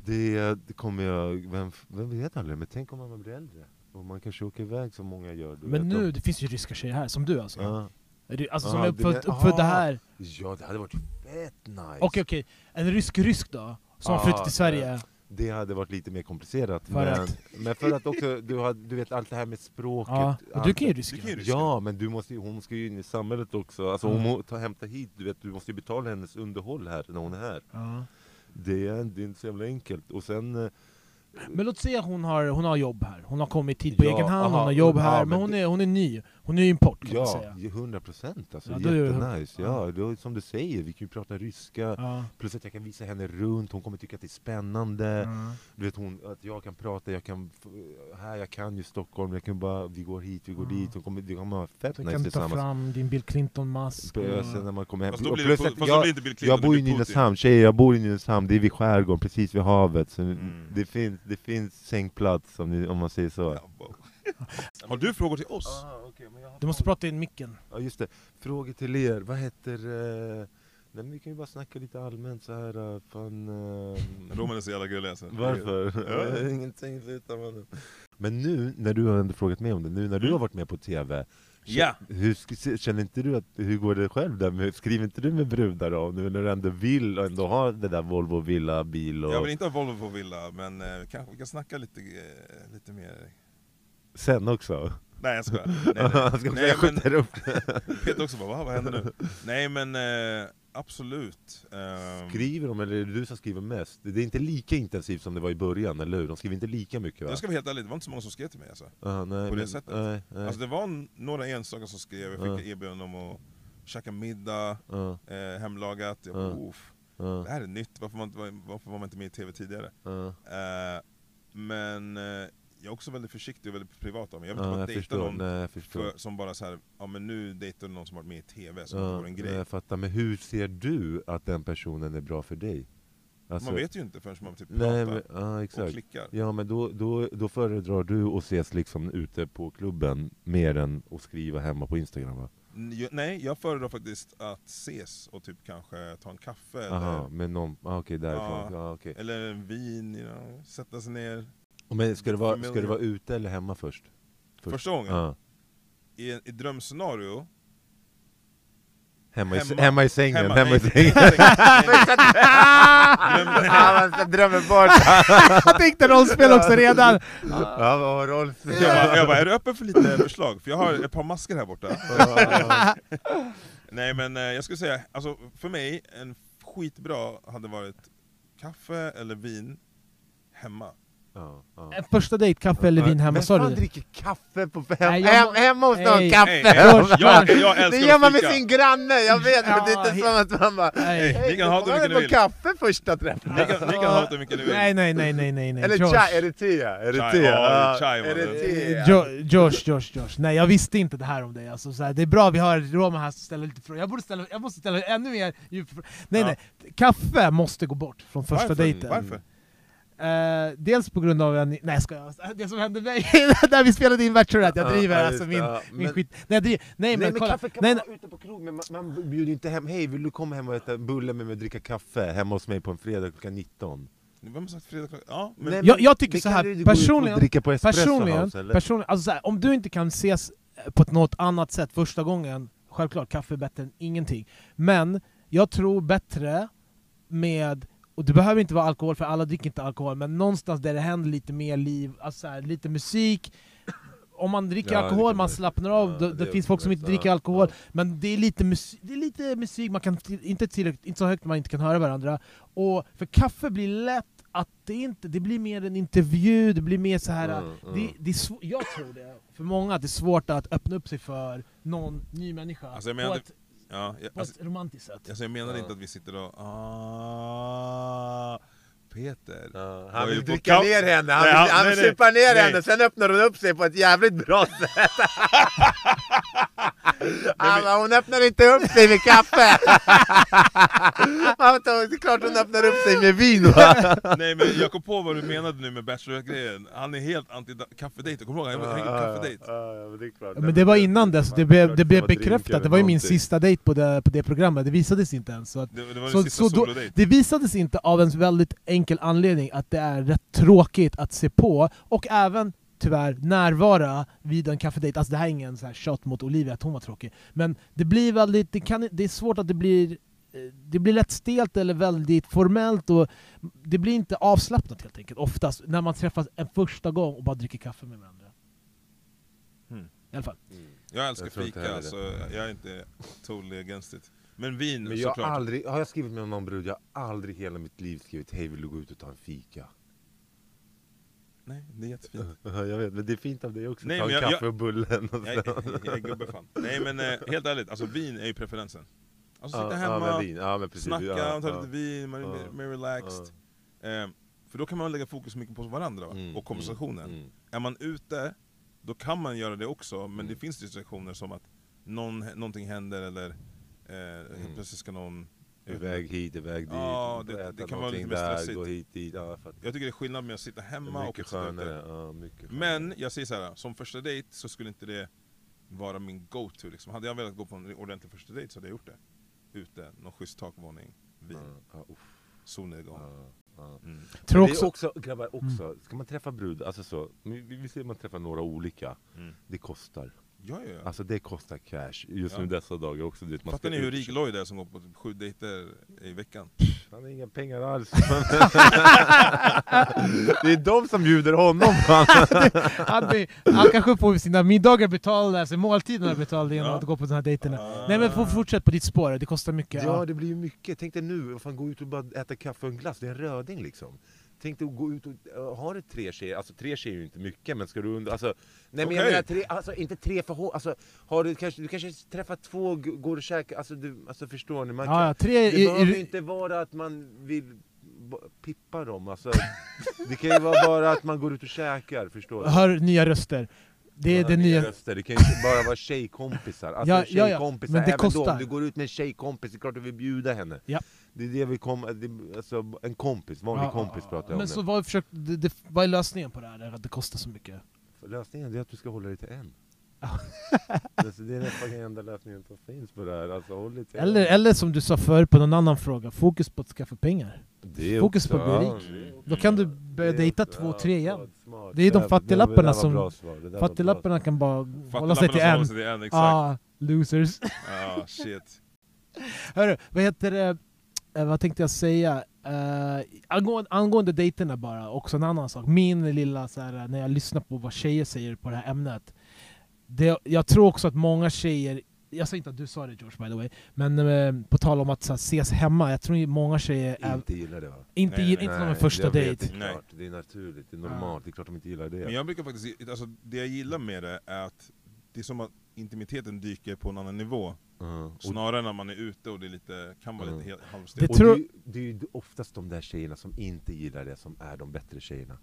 Det, det kommer jag, vem, vem vet aldrig, men tänk om man blir äldre? Och man kanske åker iväg som många gör. Men vet, nu, och- det finns ju ryska tjejer här, som du alltså? Ja. Är Alltså som är det uppfödd, men- uppfödda ah. här? Ja, det hade varit fett nice! Okej okej, en rysk-rysk då? Som har Ah, flyttat till Sverige? Det hade varit lite mer komplicerat. För men, att? men för att också, du, har, du vet allt det här med språket. Ja, allt du kan ju ryska. Ja, men du måste, ju- hon ska ju in i samhället också. Alltså hon Mm. må ta, hämta hit, du vet, du måste ju betala hennes underhåll här när hon är här. Ja. Det är, det är inte så jävla enkelt. Och sen... eh, Men låt säga hon har, hon har jobb här, hon har kommit hit på Ja, egen hand, aha, hon har jobb här, men men hon är, hon är ny. Hon är ju import kan man Ja, säga. 100 procent alltså. Ja, det- Jättenice. Ja, då, som du säger, vi kan ju prata ryska. Ja. Plus att jag kan visa henne runt, hon kommer tycka att det är spännande. Ja. Du vet, hon, att jag kan prata, jag kan, här jag kan ju Stockholm, jag kan bara, vi går hit, vi går Ja. dit. Hon kommer, vi kommer ha fett nice kan du ta tillsammans. fram din Bill Clinton-mask. Sen när man kommer hem. Fast då blir det, plus fast att då jag, blir det inte Bill Clinton, jag bor det i. Nynäshamn, tjejer jag bor i Nynäshamn, det är vid skärgården, precis vid havet. Så Mm. det, finns, det finns sängplats om, ni, om man säger så. Ja. Har du frågor till oss? Ah, okej, men jag har Du måste prata in micken. Ja just det, frågor till er, vad heter... Eh... Nej vi kan ju bara snacka lite allmänt så här. eh, fan... Eh... Roman är så jävla gullig alltså. Varför? Ja. Ingenting, sluta mannen. Men nu, när du har ändå frågat mig om det, nu när du har varit med på TV Ja! hur, känner inte du att, hur går det själv där? Med, skriver inte du med brudar då? Nu när du ändå vill och ändå har det där Volvo villa, bil och... Jag vill inte ha Volvo villa, men eh, kanske vi kan snacka lite, eh, lite mer... Sen också? Nej jag skojar. Nej, nej. Han ska Nej, jag men- upp Peter också bara, "Va, vad händer nu? Nej men eh, absolut. Ehm, Skriver de, eller är det du som skriver mest? Det är inte lika intensivt som det var i början, eller hur? De skriver inte lika mycket va? jag ska vara helt ärlig, det var inte så många som skrev till mig alltså. Ja, nej, på det men- sättet. Nej, nej. Alltså det var några enstaka som skrev, jag fick Ja. erbjudande om att käka middag, ja, eh, hemlagat. Jag bara, Ja. "Uff, ja, det här är nytt, varför, man varför var man inte med i TV tidigare? Eh, men eh, jag är också väldigt försiktig och väldigt privat av mig. Jag vill inte Ja, bara dejta någon Nej, för, som bara så här, ja men nu dejtar du någon som varit med i TV, som Ja, en grej. jag fattar, men hur ser du att den personen är bra för dig? Alltså- man vet ju inte förrän man typ Nej, pratar men, och exakt. klickar. Ja men då, då, då föredrar du att ses liksom ute på klubben mer än att skriva hemma på Instagram va? Nej, jag föredrar faktiskt att ses och typ kanske ta en kaffe Aha, eller, med någon, ah, okej därifrån. Ja. Ja. okej. eller en vin, you know, sätta sig ner. Men ska det, vara, ska det vara ute eller hemma först? Först. Första gången, Ja. i, i drömscenario, Hemma, i, Hemma. hemma i sängen, hemma, Hemma, i sängen. man drömmer bort! Jag tänkte rollspel också redan! ja, Rolf? jag, bara, jag bara, är du öppen för lite förslag? För jag har ett par masker här borta. Nej men eh, jag skulle säga, alltså, för mig, en skitbra hade varit kaffe eller vin hemma. Ja, ja. Första dejt, kaffe eller vin hemma, Vem sa fan du? dricker kaffe på hem, Nej, jag hem, hemma hos någon? Kaffe! Jag, jag älskar det gör man med sin granne, jag vet, men det är Ja, inte som att man bara Nej. "Hej, Ni kan ha hur mycket på ni vill." kaffe första träffen! Ni kan, ni kan ha det hur mycket ni vill. Nej, nej, nej, nej, nej, nej. Eller Josh. chai, är det te? Är det Chai, te? ja, Ja, chai, är var det? Eh, Jo, Josh, Josh, Josh. Nej, jag visste inte det här om dig. Alltså, så här, det är bra vi har Roman här som ställer lite frågor. Jag, borde ställa, jag måste ställa ännu mer djupa frågor. Nej, Ja. nej. Kaffe måste gå bort från första Varför? dejten. Varför? Eh, dels på grund av en, nej jag skojar, det som hände mig när vi spelade in Bachelorette, jag Ja, driver ja, alltså min, ja. min Men- skit. Nej, jag driver, nej, Nej men, men kolla. kaffe kan nej, man ha ute på krog, men man, man bjuder inte hem, hej vill du komma hem och äta bulle med mig och dricka kaffe hemma hos mig på en fredag klockan 19? Vem har sagt fredag klockan? Ja, men Nej, Jag- jag tycker så här, personligen- på personligen, House, eller? personligen alltså så här, om du inte kan ses på ett något annat sätt första gången, självklart kaffe är bättre än ingenting. Men jag tror bättre med, och det behöver inte vara alkohol för alla dricker inte alkohol, men någonstans där det händer lite mer liv, alltså så här, lite musik. Om man dricker Ja, alkohol, man slappnar av, ja, det, det finns folk som inte dricker alkohol, ja. men det är lite, musik, det är lite musik, man kan inte, tillräckligt, inte så högt man inte kan höra varandra. Och för kaffe blir lätt att det inte, det blir mer en intervju, det blir mer så här. Mm, mm. Det, det är jag tror det, för många, att det är svårt att öppna upp sig för någon ny människa Alltså jag på, menar- ett, Ja, jag, på alltså, ett romantiskt sätt. alltså jag menar Ja. inte att vi sitter och... Ah, Peter. Ja, han vill dricka ner henne, han Nej, vill, han- han nej, vill nej, supa ner nej. henne, sen öppnar hon upp sig på ett jävligt bra sätt! Bara, hon öppnar inte upp sig med kaffe! Det är klart hon öppnar upp sig med vin va? Nej men jag kom på vad du menade nu med Bachelorette-grejen. Han är helt anti-kaffedejt, kommer du ihåg? Han kaffedejt. är. Ja, men det var innan dess, det blev, det blev bekräftat, det var ju min sista dejt på det, på det programmet, det visades inte ens. Så att, Det, det var Så- din sista så då- det visades inte av en väldigt enkel anledning, att det är rätt tråkigt att se på, och även tyvärr närvara vid en kaffedejt. Alltså det här är ingen så här shot mot Olivia att hon var tråkig, men det blir väldigt, det, kan, det är svårt att det blir eh, det blir lätt stelt eller väldigt formellt och det blir inte avslappnat helt enkelt oftast när man träffas en första gång och bara dricker kaffe med varandra. Mm. I alla fall. Jag älskar Jag fika, så jag är inte totally against it. Men vin Men jag har såklart. aldrig, har jag skrivit med någon brud, jag har aldrig i hela mitt liv skrivit hej vill du gå ut och ta en fika? Nej, det är jättefint. Ja, jag vet, men det är fint av dig också. Nej, Ta en jag- kaffe och bullen och Jag, jag, jag är gubbefan. Nej men eh, helt ärligt, alltså vin är ju preferensen. Alltså sitta ja, hemma, vin. Ja, precis. snacka, ta lite vin, man är mer, relaxed. Eh, för då kan man lägga fokus mycket på varandra va? Mm, och konversationen. mm, mm. Är man ute, då kan man göra det också, men Mm. det finns distraktioner som att någon, någonting händer eller eh, helt Mm. plötsligt ska någon... Iväg hit, iväg dit, Ja, det- äta det kan vara lite mer där, stressigt. gå hit, dit. Ja, jag tycker det är skillnad med att sitta hemma och sitta skönare. Ja, mycket skönare. Men jag säger så här, som första dejt så skulle inte det vara min go-to liksom. Hade jag velat gå på en ordentlig första dejt så hade jag gjort det. Ute, någon schysst takvåning, vin, Ja, ja, solnedgång. ja. Mm. Tror Men det också, är också, grabbar, också, ska man träffa brud, alltså så, vi, vi ser att man träffar några olika, Mm. det kostar. Ja, ja, ja. Alltså det kostar cash, just Ja. nu dessa dagar också. Det, man Fattar ni hur rik Lloyd är som går på sju dejter i veckan? Han har inga pengar alls. det är de som bjuder honom. han, blir- han kanske får sina middagar betalda, alltså måltiderna betalda genom Ja. att gå på de här dejterna. Ah. Nej men fortsätt på ditt spår, det kostar mycket. Ja, Ja. det blir ju mycket. Tänk dig nu, fan, gå ut och bara äta kaffe och en glass. Det är en röding liksom. Tänk dig att gå ut och uh, ha det tre tjejer, alltså tre tjejer är ju inte mycket, men ska du under, alltså, nej men jag menar tre, alltså inte tre för alltså, har du kanske, du kanske träffar två, går och käkar, alltså du, alltså förstår ni? Man kan, Ja, ja, tre det i, behöver ju inte vara att man vill pippa dem, alltså, det kan ju vara bara att man går ut och käkar, förstår du? hör nya röster. Det är Ja, det nya... Röster. Det kan ju inte bara vara tjejkompisar. Alltså Ja, ja, ja, tjejkompisar, men det även då, kostar. om du går ut med en tjejkompis, det är klart du vill bjuda henne. Ja. Det är det vi kommer, det, alltså en kompis, vanlig Ja, kompis ja, pratar jag Men om. så nu. vad, försök, det, det, vad är lösningen på det här, att det kostar så mycket? Lösningen är att du ska hålla dig till en. Alltså, det är nästan den enda lösningen som finns på det här. Alltså, håll dig till Eller, en. eller som du sa förut på någon annan fråga, fokus på att skaffa pengar. Det är fokus på att bli rik. också- Då kan du börja dejta också- två, tre igen. smart. Det är de fattiglapparna som- Fattiglapparna kan bara hålla sig till en. sig till en, exakt. Ah, losers. Ah, shit. Hörru, vad heter det? Eh, vad tänkte jag säga? Uh, angående, angående dejterna bara, också en annan sak. Min lilla, så här, när jag lyssnar på vad tjejer säger på det här ämnet. Det, jag tror också att många tjejer, jag säger inte att du sa det George by the way, men eh, på tal om att så här, ses hemma, jag tror många tjejer är, Inte gillar det va? inte, Nej, inte nej, som en första jag vet, dejt. Det är, Nej. klart, det är naturligt, det är normalt, det är klart de inte gillar det. Men jag brukar faktiskt, alltså det jag gillar med det är att det är som att intimiteten dyker på en annan nivå. Och Snarare när man är ute och det är lite, kan vara Mm. lite Det halvstelt. Och tror- det, är ju- det är ju oftast de där tjejerna som inte gillar det som är de bättre tjejerna.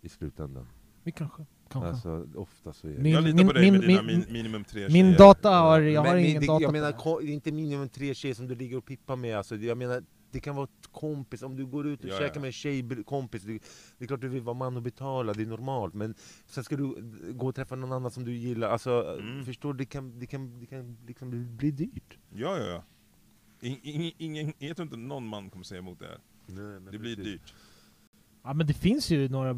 I slutändan. Vi kanske, kanske. Alltså ofta så är det. Min- Jag litar min- på dig med min- dina min- min, minimum tre Min tjejer. data har, jag Men har min- ingen det, data Jag menar, det. det är inte minimum tre tjejer som du ligger och pippar med. Alltså, det- jag menar, det kan vara ett kompis, om du går ut och Ja, käkar ja. med en tjejkompis, det, det är klart du vill vara man och betala, det är normalt. Men sen ska du gå och träffa någon annan som du gillar. Alltså, Mm. förstår du? Det kan, det kan, det kan liksom bli, dyrt. Ja, ja, ja. In, ingen, ingen, jag tror inte någon man kommer säga emot det här. Nej, men Det blir precis. dyrt. Ja men det finns ju några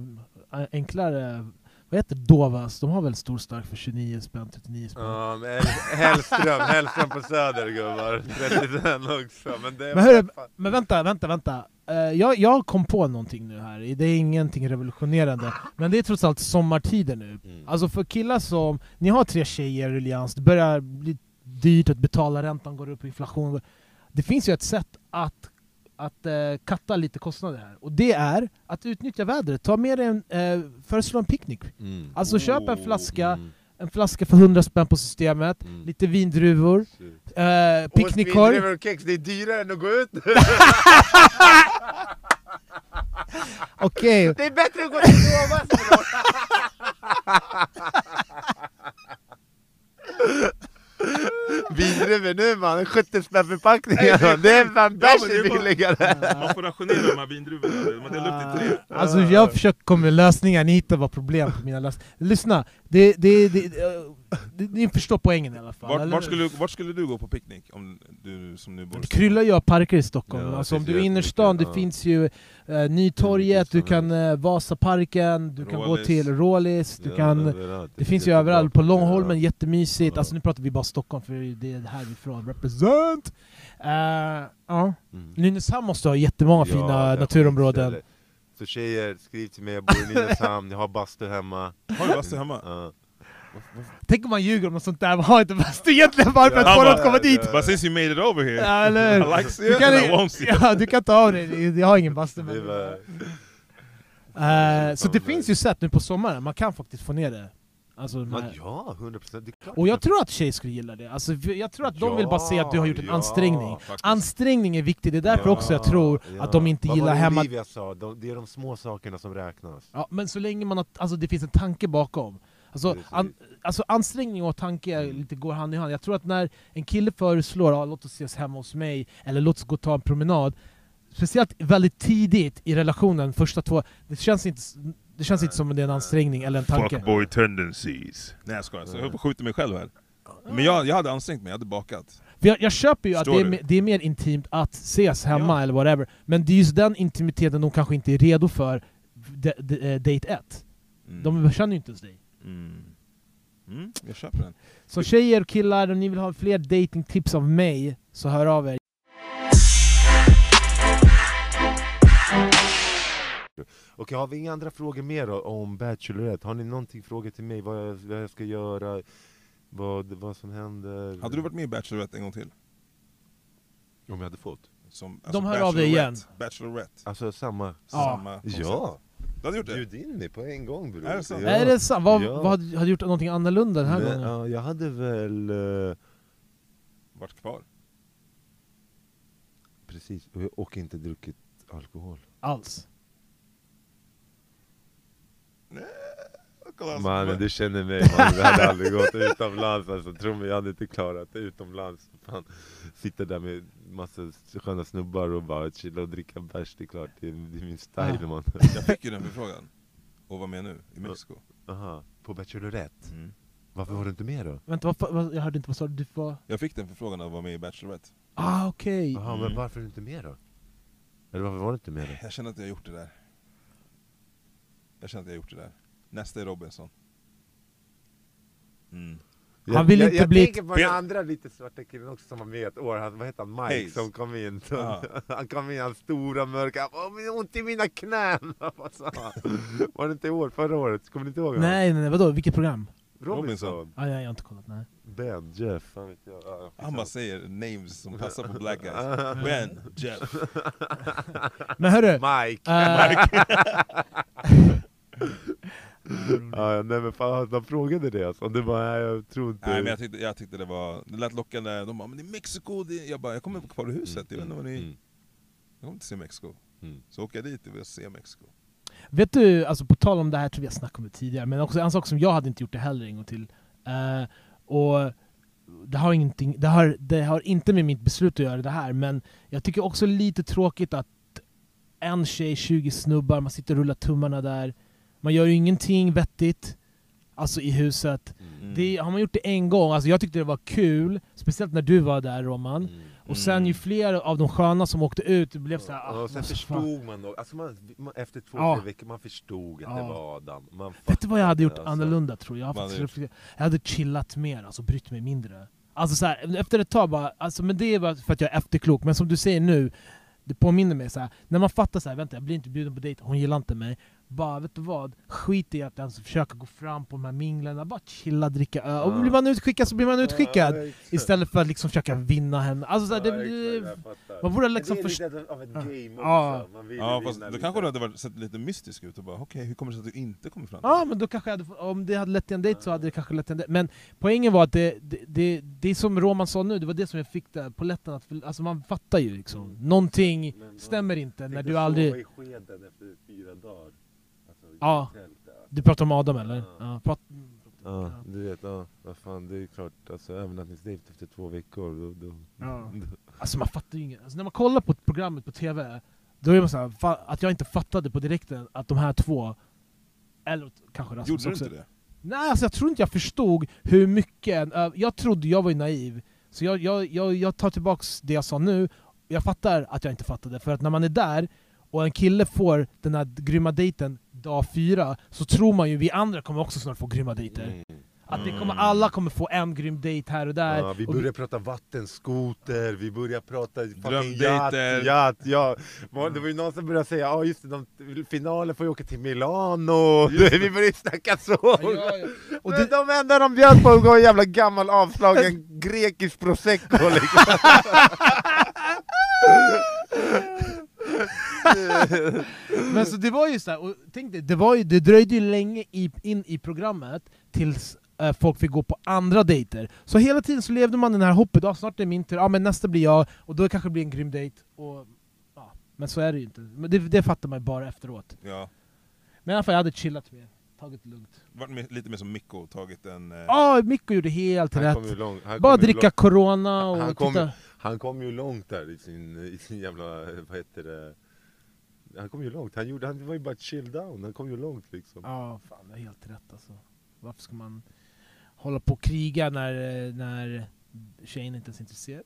eh, enklare, vad heter Dovas? De har väl stor stark för 29 spänn, 39 spänn? Ja, men Hellström, Hellström på Söder gubbar. 30 också. Men, det Men hörru, Men vänta, vänta, vänta. Eh, jag, jag kom på någonting nu här, det är ingenting revolutionerande, men det är trots allt sommartider nu. Mm. Alltså för killar som, ni har tre tjejer i ruljans, det börjar bli dyrt att betala, räntan går upp, inflation går Det finns ju ett sätt att, att uh, katta lite kostnader här, och det är att utnyttja vädret. Ta med dig en, uh, föreslå en picknick. Mm. Alltså köp en Oh, flaska, Mm. en flaska för 100 spänn på systemet, Mm. lite vindruvor, uh, picknickkorg. Och kex, det är dyrare än att gå ut! Okej, Det är bättre att gå till Dovas Vindruvor nu man, 70 spänn förpackningen man. Det är fan Ja, men bärs det är bara- billigare! Man får rationera de här vindruvorna, man delar upp till tre. Alltså jag försöker komma med lösningar, ni hittar vad problem på mina lösningar. Lyssna, det, det, det, det, ni förstår poängen i alla fall. Vart, vart, skulle, vart skulle du gå på picknick? Om du som nu bor Det kryllar ju av parker i Stockholm. Ja, alltså, det om du är i innerstan, det ja. finns ju uh, Nytorget, du kan uh, Vasaparken, du kan gå Rålis. till Rålis, du Ja, kan, överallt. det finns ju överallt. På Långholmen, Ja. jättemysigt. Alltså nu pratar vi bara Stockholm för det är härifrån. Represent! Uh, ja. Mm. Nynäshamn måste ha jättemånga fina det naturområden. Så tjejer, skriv till mig, jag bor i Nynäshamn, jag har bastu hemma. Har du bastu hemma? Ja. Tänk om man ljuger om något sånt där, man har inte bastu egentligen bara för att Ja, få något att komma dit! But since you made it over here, Ja, eller? I like Du it kan, and I won't see it. ja, du kan ta av dig, jag har ingen bastu. Det Men, Eh, så det finns ju sätt nu på sommaren, man kan faktiskt få ner det. Alltså, när- ja, 100 procent. och jag tror att tjejer skulle gilla det. Alltså, jag tror att de vill bara se att du har gjort en Ja, ansträngning. Faktiskt. Ansträngning är viktigt, det är därför också jag tror att de inte Vad gillar var det hemma... Olivia sa, de, det är de små sakerna som räknas. Ja, men så länge man har, alltså, det finns en tanke bakom. Alltså, an, alltså ansträngning och tanke Mm. lite går hand i hand. Jag tror att när en kille föreslår ah, låt oss ses hemma hos mig, eller låt oss gå och ta en promenad, speciellt väldigt tidigt i relationen, första två, det känns inte, det känns inte som att det är en ansträngning eller en tanke. Fuckboy tendencies. Nej jag skojar, så jag höll på att skjuta mig själv här. Men jag, jag hade ansträngt mig, jag hade bakat. För jag, jag köper ju att Förstår det är, det är mer intimt att ses hemma Ja. eller whatever, men det är just den intimiteten de kanske inte är redo för eh, date 1. Mm. De känner ju inte ens dig. Mm. Mm, jag köper den. Så tjejer och killar, om ni vill ha fler datingtips av mig, så hör av er. Okej, har vi inga andra frågor mer då, om Bachelorette? Har ni någonting frågor till mig? Vad jag, vad jag ska göra? Vad, vad som händer? Hade du varit med i Bachelorette en gång till? Om jag hade fått? Som, De hör av dig igen. Bachelorette. Alltså samma... Samma koncept. Ja! Du hade gjort det? Bjud in mig på en gång bror. Är det sant? Ja. Är det sant? Vad, Ja. vad hade hade du gjort någonting annorlunda den här Men, gången? ja, jag hade väl... eh, Vart kvar? precis, och- och inte druckit alkohol. Alls? Kolla, alltså, Mannen du känner mig, man. vi hade aldrig gått utomlands alltså, tro mig jag hade inte klarat det utomlands. Fan. Sitta där med massa sköna snubbar och bara chilla och dricka bärs, det är klart, det är, det är min style Ja. man. Jag fick ju den förfrågan. Och var med nu, i Mexiko. Aha, på Bachelorette? Mm. Varför var du inte med då? Vänta, vad, vad, jag hörde inte, vad sa du? du var... Jag fick den förfrågan att vara med i Bachelorette. Ah, okej. Aha, Mm. men varför är du inte med då? Eller varför var du inte med då? Jag känner att jag har gjort det där. Jag känner att jag har gjort det där. Nästa är Robinson. Mm. Han vill jag, inte jag bli- tänker på den andra lite svarta killen också som var med ett år, han, vad heter han, Mike Hayes. som kom in. Så, Ja. Han kom in, han stora mörka, han "Åh, ont i mina knän! Vad sa han? Var det inte i år, förra året? Kommer ni inte ihåg? Nej, nej, nej, vadå? Vilket program? Robinson. Robinson. Ah, jag, jag har inte kollat, nej. Ben, Jeff, fan vet jag. Ja, Han bara säger names som passar på black guys. Ben, Jeff. Men hörru! Mike! eh, Ja, nej men fan, han frågade det alltså. Det var, nej, jag tror inte... Nej men jag tyckte, jag tyckte det var, det lät lockande, de bara men det är Mexiko, det, jag bara jag kommer på kvar i huset, jag vet inte vad ni, Mm, jag kommer inte se Mexiko. mm. Så åker jag dit och vill se Mexiko. Vet du, alltså på tal om det här, tror jag snackat om det tidigare, men också en sak som jag hade inte gjort det heller en gång till. Eh, och det har, ingenting, det, har, det har inte med mitt beslut att göra det här, men jag tycker också lite tråkigt att en tjej, 20 snubbar, man sitter och rullar tummarna där, man gör ju ingenting vettigt, alltså i huset. Mm. Det, har man gjort det en gång, alltså jag tyckte det var kul, speciellt när du var där Roman, Mm. och sen ju Mm. fler av de sköna som åkte ut, det blev såhär... Och sen förstod man då, alltså man, man, efter två, Ja. tre veckor, man förstod att det Ja. var Adam. Man Vet du vad jag hade gjort fattade, annorlunda tror jag? Jag, hade reflekterat- jag hade chillat mer, alltså brytt mig mindre. Alltså så här, efter ett tag bara, alltså, men det är bara för att jag är efterklok, men som du säger nu, det påminner mig så här, när man fattar så här, vänta jag blir inte bjuden på dejt, hon gillar inte mig. Bara, vet du vad? Skit i att ens försöka gå fram på de här minglen, bara chilla, dricka öl. Och blir man utskickad så blir man utskickad. Ja. Istället för att liksom försöka vinna henne. Alltså, Ja, det, exakt, man borde liksom det är lite av ett Ja. game också. Ja. Man vill Ja fast då lite. kanske du hade varit, sett lite mystisk ut och bara okej hur kommer det sig att du inte kommer fram? Ja men då kanske jag hade, om det hade lett till en dejt så hade det kanske lett till en dejt. Men poängen var att det, det, det, det är som Roman sa nu, det var det som jag fick där på lätten, att, alltså man fattar ju liksom. Mm. Någonting Men stämmer inte när du aldrig... i skeden efter fyra dagar. Ja. Du pratar om Adam eller? Ja. Ja, prat, Ja, du vet, ja, vad fan, det är klart, alltså övernattningsdejt efter två veckor, då, då, Ja. då, Alltså man fattar ju inget. Alltså, när man kollar på programmet på TV, då är man såhär, att jag inte fattade på direkten att de här två, eller kanske Rasmus Gjorde du också, inte det? Nej, alltså jag tror inte jag förstod hur mycket... Jag trodde jag var ju naiv, så jag, jag, jag, jag tar tillbaks det jag sa nu. Jag fattar att jag inte fattade, för att när man är där och en kille får den här grymma dejten dag fyra, så tror man ju vi andra kommer också snart få grymma dejter. Mm. Att det kommer, Mm. alla kommer få en grym dejt här och där. Ja, vi och börjar prata vattenskoter, vi börjar prata Drömdejter. yacht, ja. Det var ju någon som började säga, ja just det, de, finalen får ju åka till Milano, vi började snacka så! Ja, ja, ja. Och det, de enda de bjöd på var en jävla gammal avslagen grekisk prosecco liksom. Men så det var ju så här, och tänk dig, det, var ju, det dröjde ju länge i, in i programmet tills eh, folk fick gå på andra dejter. Så hela tiden så levde man den här hoppet, ah, snart är det min tur, ah, men nästa blir jag, och då kanske det blir en grym dejt. Och, ja, men så är det ju inte. Men det, det fattar man ju bara efteråt. Ja. Men i alla fall, jag hade chillat mer, tagit det lugnt. Varit lite mer som Mikko, tagit en... Eh, Ja, Mikko gjorde helt Han rätt. kom han Bara kom dricka långt, corona och Han kom- titta. Han kom ju långt där i sin, i sin jävla, vad heter det Han kom ju långt, han, gjorde, han var ju bara chill down, han kom ju långt liksom Ja, fan det är helt rätt alltså. Varför ska man hålla på och kriga när, när tjejen inte ens är intresserad?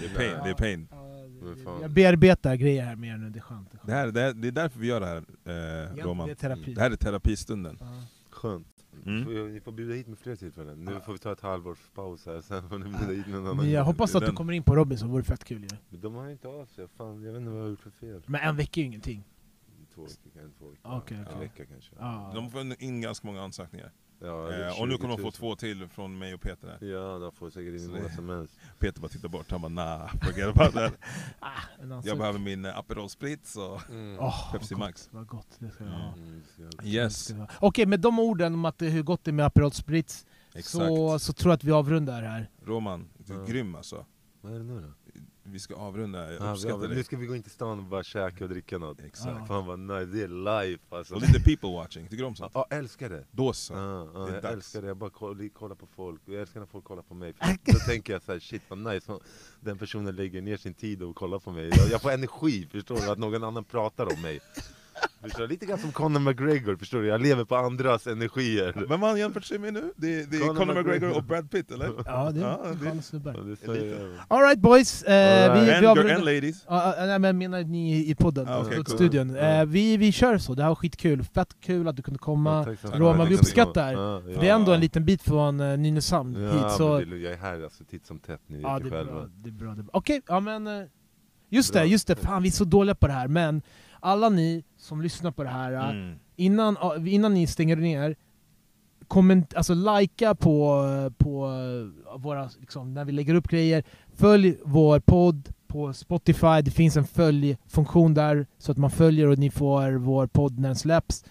det är pain, det är pain. Ja, Men det- fan. jag bearbetar grejer här mer nu, det är skönt. Det är, skönt. Det, här, det, här, det är därför vi gör det här, eh, Ja, Roman. det är terapi. Det här är terapistunden. Ja. Skönt Mm. Får- Ni får bjuda hit med fler tillfällen, nu får vi ta ett halvårs paus här, sen får ni bjuda hit med någon annan jag hoppas att du kommer in på Robinson, det vore fett kul ju. Men de har inte av sig, fan jag vet inte vad jag har gjort för fel Men en vecka är ju ingenting. Två veckor, en, två veckor, Okej, en okej. vecka kanske Ja. De får in ganska många ansökningar. Ja, Eh, och nu 20 kommer de 000. få två till från mig och Peter. Här. Ja, de får säkert in många som helst Peter bara tittar bort, han bara nah, forget about that. Ah, Jag behöver min eh, Aperol Spritz och mm. Åh, Pepsi vad Max. Gott, vad gott det ska jag ha. Mm, jävla- Yes. Okej, med de orden om att det, hur gott det är med Aperol Spritz, exakt. så, så tror jag att vi avrundar här. Roman, du är Ja. grym alltså. Vad är det nu då? Vi ska avrunda, jag Ah, uppskattar ja, nu ska vi gå in till stan och bara käka och dricka något. Exakt. Fan vad nice, det är life alltså. Och lite people watching, tycker du om Ja, sånt? ah, älskar det! Då så. Ja, ja, Det är jag dags. älskar det, jag bara kollar, kollar på folk, jag älskar när folk kollar på mig för Då tänker jag så här, shit vad nice, den personen lägger ner sin tid och kollar på mig. Jag, jag får energi, förstår du? Att någon annan pratar om mig Förstår? Lite grann som Conor McGregor, förstår du? Jag lever på andras energier Vem har han jämfört sig med nu? Det, det är Conor Conor McGregor McGregor. och Brad Pitt eller? Ja, det Ja, är det- sköna snubbar. Ja, Alright boys, eh, Alright. vi, vi And, girl, avrundar... and ladies. Ja, ja, nej, men menar ni i podden, Ah, okej, åt cool. studion. Ja. Eh, vi, vi kör så, det här var skitkul. Fett kul att du kunde komma. Tack. mycket. Roman, vi uppskattar. Ja, För ja. det är ändå en liten bit från uh, Nynäshamn Ja, hit. Så, men det, jag är här alltså titt som tätt, ni vet ja, det är själva bra. Det är bra, det är bra. Okej, ja men... eh, Just Bra. det, just det. Fan vi är så dåliga på det här. Men alla ni som lyssnar på det här, Mm. innan, innan ni stänger ner, komment, alltså likea på, på eh, våra, liksom, när vi lägger upp grejer. Följ vår podd på Spotify, det finns en följfunktion där så att man följer och ni får vår podd när den släpps.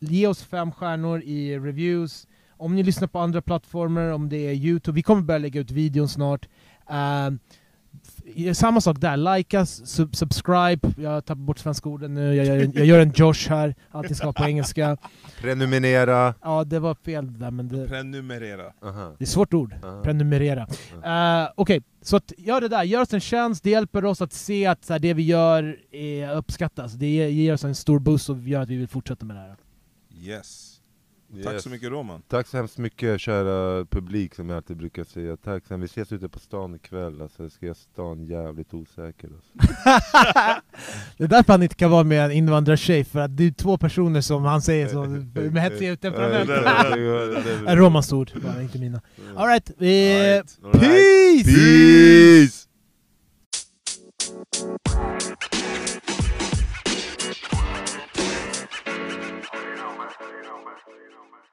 Ge oss fem stjärnor i reviews. Om ni lyssnar på andra plattformar, om det är Youtube, vi kommer börja lägga ut videon snart. F- samma sak där, likea, sub subscribe, jag tappar bort svenska orden nu, jag gör, en- jag gör en Josh här, allting ska vara på engelska. Prenumerera! Ja, det var fel där, men det, Prenumerera. Aha. det är ett svårt ord. Aha. Prenumerera. Uh, Okej, så att, gör det där. Gör oss en tjänst, det hjälper oss att se att så här, det vi gör är uppskattas. Det ger, ger oss en stor boost och gör att vi vill fortsätta med det här. Yes. Tack så mycket Roman. Tack så hemskt mycket kära publik som jag alltid brukar säga. Tack sen. Vi ses ute på stan ikväll. Alltså, jag ska göra stan jävligt osäker. Alltså. Det är därför han inte kan vara med en invandrartjej, för att det är två personer som han säger som med hetsiga temperament. Är Romans ord, bara inte mina. Alright, vi... Alright. Alright. Peace! Peace! Absolutely, you know, man.